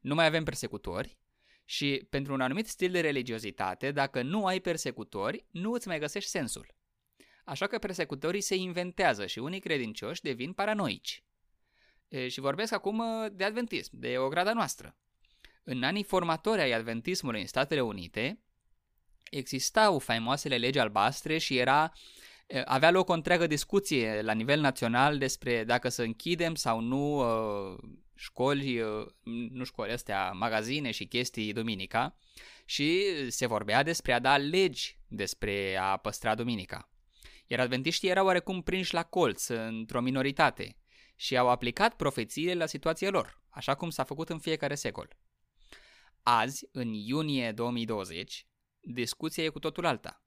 Nu mai avem persecutori și pentru un anumit stil de religiozitate, dacă nu ai persecutori, nu îți mai găsești sensul. Așa că persecutorii se inventează și unii credincioși devin paranoici. Și vorbesc acum de adventism, de o grada noastră. În anii formatori ai adventismului în Statele Unite, existau faimoasele legi albastre și era avea loc o întreagă discuție la nivel național despre dacă să închidem sau nu școli, nu școli astea, magazine și chestii duminica și se vorbea despre a da legi despre a păstra duminica. Iar adventiștii erau oarecum prinși la colț, într-o minoritate și au aplicat profețiile la situația lor, așa cum s-a făcut în fiecare secol. Azi, în iunie 2020, discuția e cu totul alta.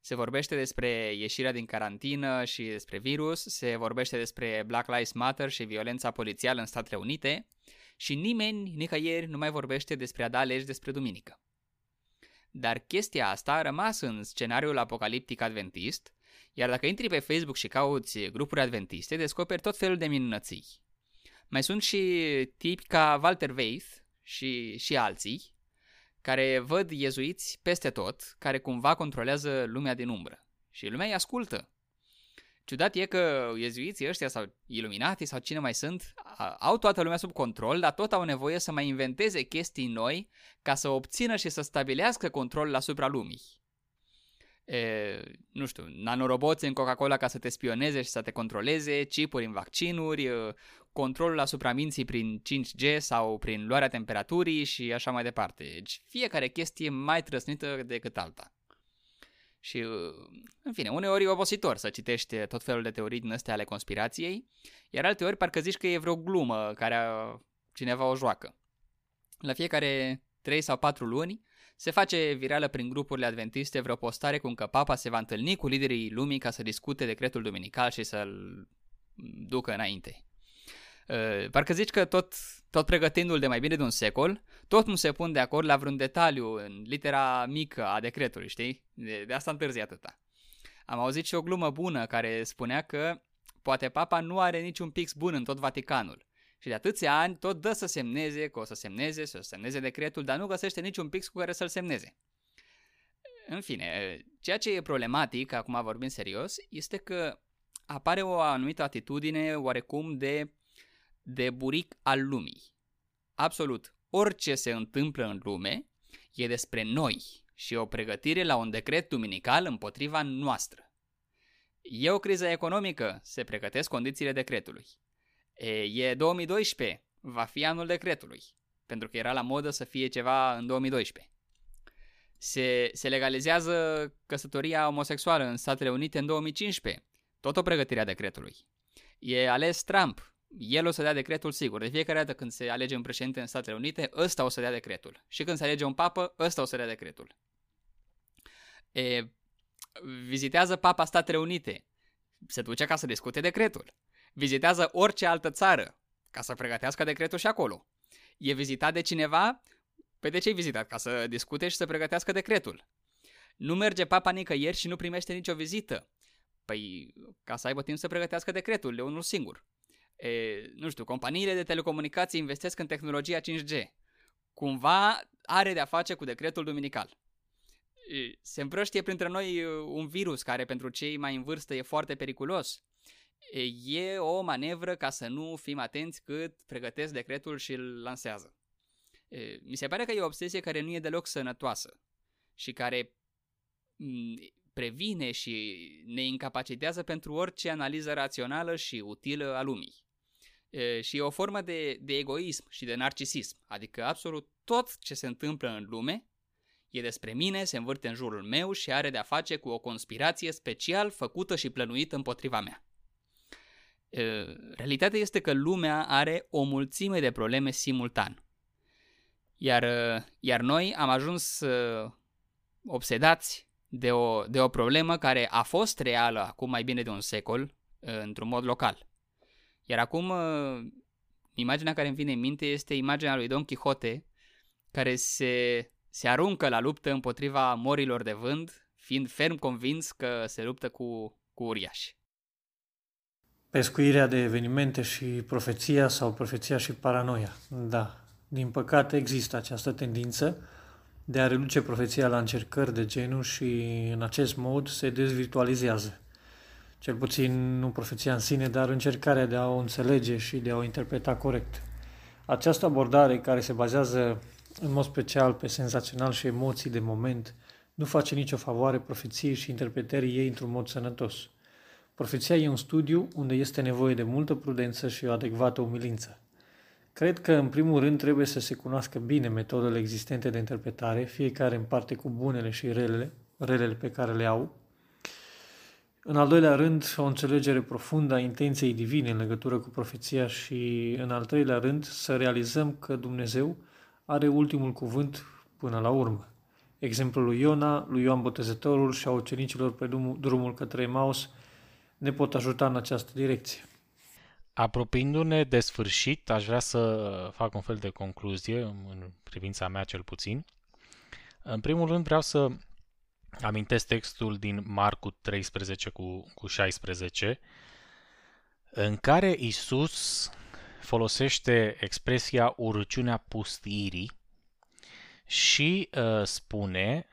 Se vorbește despre ieșirea din carantină și despre virus, se vorbește despre Black Lives Matter și violența polițială în Statele Unite și nimeni, nicăieri, nu mai vorbește despre a da legi despre duminică. Dar chestia asta a rămas în scenariul apocaliptic adventist iar dacă intri pe Facebook și cauți grupuri adventiste, descoperi tot felul de minunății. Mai sunt și tipi ca Walter Weith și, și alții, care văd iezuiți peste tot, care cumva controlează lumea din umbră. Și lumea îi ascultă. Ciudat e că iezuiții ăștia sau iluminatii sau cine mai sunt au toată lumea sub control, dar tot au nevoie să mai inventeze chestii noi ca să obțină și să stabilească controlul asupra lumii. E, nu știu, nanoroboți în Coca-Cola ca să te spioneze și să te controleze, chipuri în vaccinuri, controlul asupra minții prin 5G sau prin luarea temperaturii și așa mai departe. Deci fiecare chestie mai trăsnită decât alta. Și, în fine, uneori e obositor să citești tot felul de teorii din astea ale conspirației, iar alte ori parcă zici că e vreo glumă care cineva o joacă. La fiecare 3 sau 4 luni se face virală prin grupurile adventiste vreo postare cum că papa se va întâlni cu liderii lumii ca să discute decretul duminical și să-l ducă înainte. Uh, parcă zici că tot, tot pregătindu-l de mai bine de un secol, tot nu se pun de acord la vreun detaliu în litera mică a decretului, știi? De, de asta întârzi atâta. Am auzit și o glumă bună care spunea că poate papa nu are niciun pix bun în tot Vaticanul. Și de atâția ani tot dă să semneze, că o să semneze, să semneze decretul, dar nu găsește niciun pix cu care să-l semneze. În fine, ceea ce e problematic, acum vorbim serios, este că apare o anumită atitudine oarecum de de buric al lumii. Absolut orice se întâmplă în lume e despre noi și o pregătire la un decret duminical împotriva noastră. E o criză economică, se pregătesc condițiile decretului. E, e 2012, va fi anul decretului, pentru că era la modă să fie ceva în 2012. Se, se legalizează căsătoria homosexuală în Statele Unite în 2015, tot o pregătire a decretului. E ales Trump, el o să dea decretul sigur. De fiecare dată când se alege un președinte în Statele Unite, ăsta o să dea decretul. Și când se alege un papă, ăsta o să dea decretul. E, vizitează papa Statele Unite. Se duce ca să discute decretul. Vizitează orice altă țară ca să pregătească decretul și acolo. E vizitat de cineva? Pe de ce ai vizitat? Ca să discute și să pregătească decretul. Nu merge papa nicăieri și nu primește nicio vizită. Păi, ca să aibă timp să pregătească decretul, e unul singur e, nu știu, companiile de telecomunicații investesc în tehnologia 5G. Cumva are de-a face cu decretul duminical. Se împrăștie printre noi un virus care pentru cei mai în vârstă e foarte periculos. E o manevră ca să nu fim atenți cât pregătesc decretul și îl lansează. Mi se pare că e o obsesie care nu e deloc sănătoasă și care previne și ne incapacitează pentru orice analiză rațională și utilă a lumii și e o formă de, de egoism și de narcisism. Adică absolut tot ce se întâmplă în lume e despre mine, se învârte în jurul meu și are de-a face cu o conspirație special făcută și plănuită împotriva mea. Realitatea este că lumea are o mulțime de probleme simultan. Iar, iar noi am ajuns obsedați de o, de o problemă care a fost reală acum mai bine de un secol, într-un mod local. Iar acum, uh, imaginea care îmi vine în minte este imaginea lui Don Quixote, care se, se aruncă la luptă împotriva morilor de vânt, fiind ferm convins că se luptă cu, cu uriași. Pescuirea de evenimente și profeția sau profeția și paranoia. Da, din păcate există această tendință de a reduce profeția la încercări de genul și în acest mod se dezvirtualizează cel puțin nu profeția în sine, dar încercarea de a o înțelege și de a o interpreta corect. Această abordare, care se bazează în mod special pe senzațional și emoții de moment, nu face nicio favoare profeției și interpretării ei într-un mod sănătos. Profeția e un studiu unde este nevoie de multă prudență și o adecvată umilință. Cred că, în primul rând, trebuie să se cunoască bine metodele existente de interpretare, fiecare în parte cu bunele și relele, relele pe care le au, în al doilea rând, o înțelegere profundă a intenției divine în legătură cu profeția și, în al treilea rând, să realizăm că Dumnezeu are ultimul cuvânt până la urmă. Exemplul lui Iona, lui Ioan Botezătorul și a ucenicilor pe drumul către Emaus ne pot ajuta în această direcție. Apropiindu-ne de sfârșit, aș vrea să fac un fel de concluzie, în privința mea cel puțin. În primul rând vreau să amintesc textul din Marcu 13 cu, cu 16, în care Isus folosește expresia urăciunea pustirii și uh, spune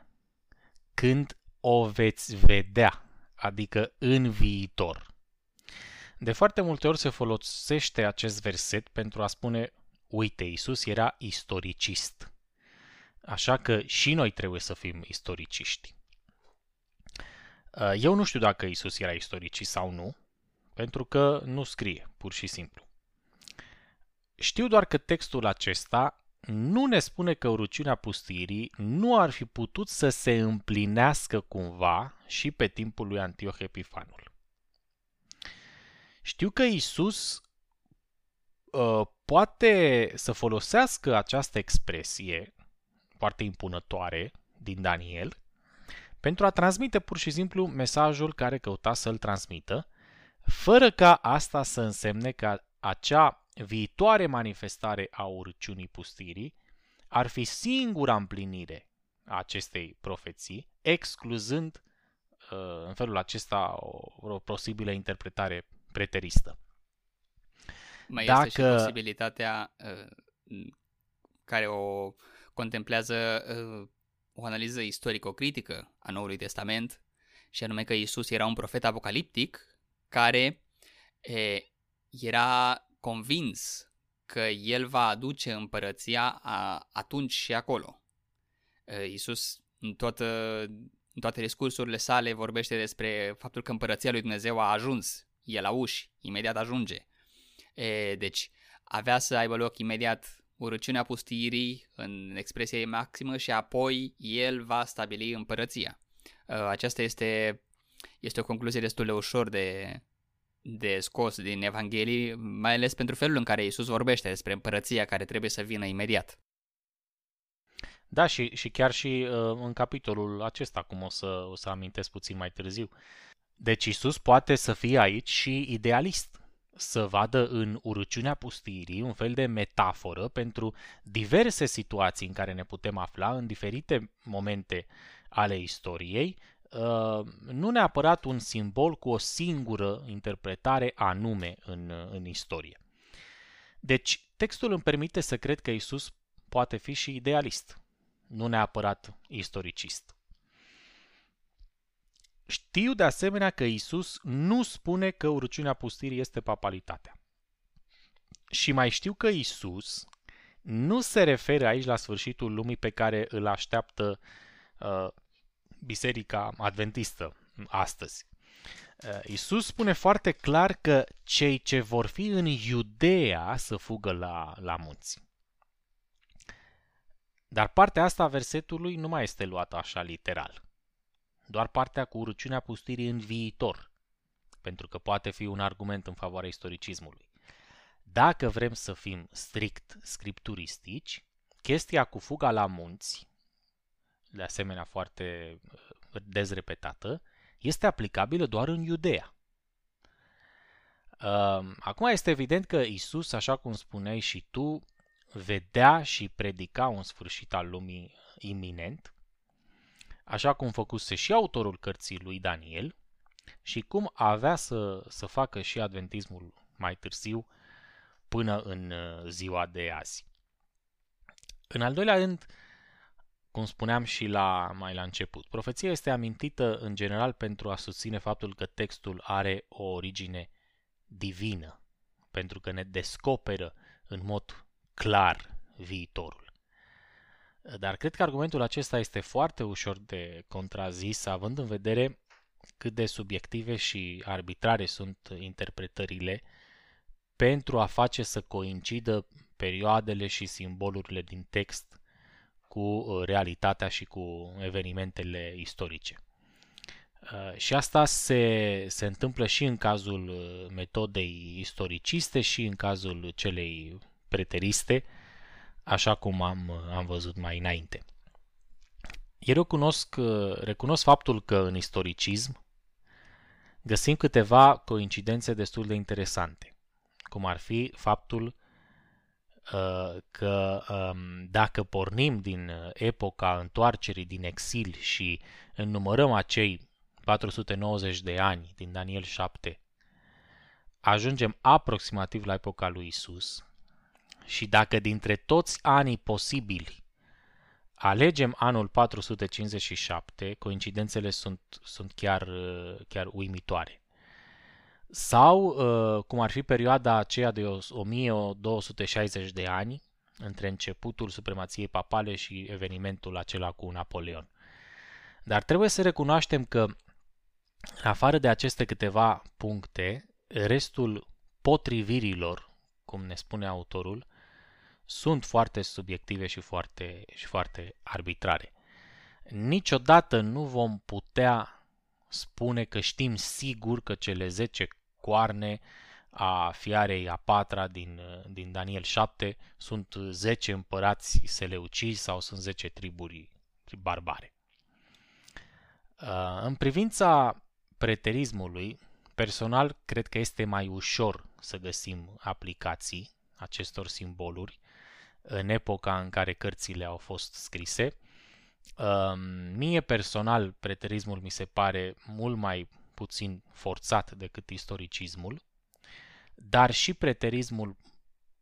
când o veți vedea, adică în viitor. De foarte multe ori se folosește acest verset pentru a spune, uite, Isus era istoricist. Așa că și noi trebuie să fim istoriciști. Uh, eu nu știu dacă Isus era istoricist sau nu, pentru că nu scrie, pur și simplu. Știu doar că textul acesta nu ne spune că urăciunea pustirii nu ar fi putut să se împlinească cumva și pe timpul lui Antioch Epifanul. Știu că Isus uh, poate să folosească această expresie foarte impunătoare din Daniel pentru a transmite pur și simplu mesajul care căuta să-l transmită, fără ca asta să însemne că acea viitoare manifestare a urciunii pustirii ar fi singura împlinire a acestei profeții, excluzând uh, în felul acesta o, o posibilă interpretare preteristă. Mai Dacă... este și posibilitatea uh, care o contemplează uh, o analiză istorico-critică a Noului Testament, și anume că Isus era un profet apocaliptic care e, era convins că el va aduce împărăția a, atunci și acolo. E, Isus în, toată, în toate discursurile sale vorbește despre faptul că împărăția lui Dumnezeu a ajuns, e la uși, imediat ajunge. E, deci avea să aibă loc imediat urăciunea pustirii în expresia ei maximă și apoi el va stabili împărăția. Uh, aceasta este, este o concluzie destul de ușor de, de scos din Evanghelii, mai ales pentru felul în care Isus vorbește despre împărăția care trebuie să vină imediat. Da, și, și chiar și uh, în capitolul acesta, cum o să, o să amintesc puțin mai târziu. Deci Isus poate să fie aici și idealist să vadă în urăciunea pustirii un fel de metaforă pentru diverse situații în care ne putem afla în diferite momente ale istoriei, uh, nu neapărat un simbol cu o singură interpretare anume în, în istorie. Deci, textul îmi permite să cred că Isus poate fi și idealist, nu neapărat istoricist. Știu de asemenea că Isus nu spune că urciunea pustirii este papalitatea. Și mai știu că Isus nu se referă aici la sfârșitul lumii pe care îl așteaptă uh, Biserica Adventistă astăzi. Uh, Isus spune foarte clar că cei ce vor fi în Iudea să fugă la, la munți. Dar partea asta a versetului nu mai este luată așa literal doar partea cu urăciunea pustirii în viitor, pentru că poate fi un argument în favoarea istoricismului. Dacă vrem să fim strict scripturistici, chestia cu fuga la munți, de asemenea foarte uh, dezrepetată, este aplicabilă doar în Iudea. Uh, acum este evident că Isus, așa cum spuneai și tu, vedea și predica un sfârșit al lumii iminent, așa cum făcuse și autorul cărții lui Daniel și cum avea să, să facă și adventismul mai târziu până în uh, ziua de azi. În al doilea rând, cum spuneam și la, mai la început, profeția este amintită în general pentru a susține faptul că textul are o origine divină, pentru că ne descoperă în mod clar viitorul. Dar cred că argumentul acesta este foarte ușor de contrazis, având în vedere cât de subiective și arbitrare sunt interpretările pentru a face să coincidă perioadele și simbolurile din text cu uh, realitatea și cu evenimentele istorice. Uh, și asta se, se întâmplă și în cazul uh, metodei istoriciste și în cazul celei preteriste, așa cum am, am văzut mai înainte. Eu recunosc, recunosc faptul că în istoricism găsim câteva coincidențe destul de interesante, cum ar fi faptul uh, că um, dacă pornim din epoca întoarcerii din exil și înnumărăm acei 490 de ani din Daniel 7, ajungem aproximativ la epoca lui Isus, și dacă dintre toți anii posibili alegem anul 457, coincidențele sunt, sunt chiar, chiar uimitoare. Sau uh, cum ar fi perioada aceea de 1260 de ani, între începutul supremației papale și evenimentul acela cu Napoleon. Dar trebuie să recunoaștem că, afară de aceste câteva puncte, restul potrivirilor, cum ne spune autorul, sunt foarte subiective și foarte, și foarte arbitrare. Niciodată nu vom putea spune că știm sigur că cele 10 coarne a fiarei a patra din, din Daniel 7 sunt 10 împărați seleucizi sau sunt 10 triburi barbare. Uh, în privința preterismului, personal cred că este mai ușor să găsim aplicații acestor simboluri în epoca în care cărțile au fost scrise. Uh, mie personal preterismul mi se pare mult mai puțin forțat decât istoricismul, dar și preterismul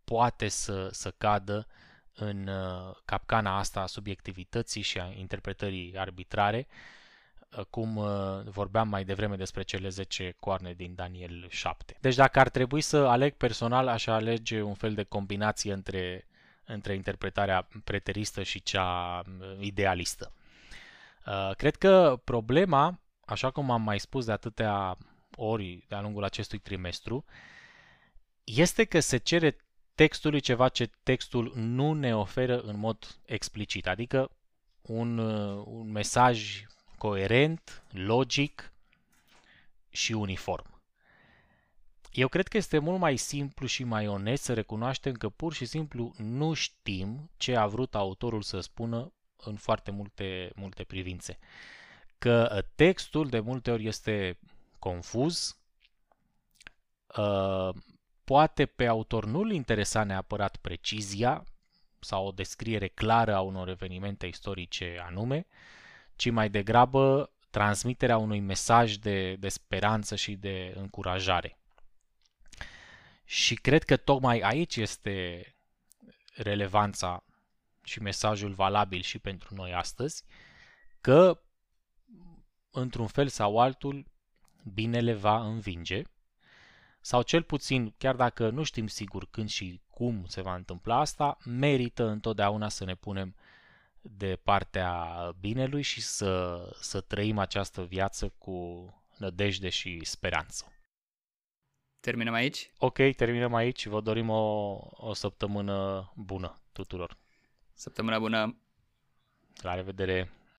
poate să, să cadă în uh, capcana asta a subiectivității și a interpretării arbitrare, uh, cum uh, vorbeam mai devreme despre cele 10 coarne din Daniel 7. Deci dacă ar trebui să aleg personal, aș alege un fel de combinație între, între interpretarea preteristă și cea idealistă. Cred că problema, așa cum am mai spus de atâtea ori de-a lungul acestui trimestru, este că se cere textului ceva ce textul nu ne oferă în mod explicit, adică un, uh, un mesaj coerent, logic și uniform. Eu cred că este mult mai simplu și mai onest să recunoaștem că pur și simplu nu știm ce a vrut autorul să spună în foarte multe, multe privințe. Că uh, textul de multe ori este confuz, uh, poate pe autor nu-l interesa neapărat precizia sau o descriere clară a unor evenimente istorice anume, ci mai degrabă transmiterea unui mesaj de, de speranță și de încurajare. Și cred că tocmai aici este relevanța și mesajul valabil și pentru noi astăzi, că într-un fel sau altul binele va învinge sau cel puțin, chiar dacă nu știm sigur când și cum se va întâmpla asta, merită întotdeauna să ne punem de partea binelui și să, să trăim această viață cu nădejde și speranță. Terminăm aici? Ok, terminăm aici. Vă dorim o, o săptămână bună tuturor. Săptămână bună! La revedere!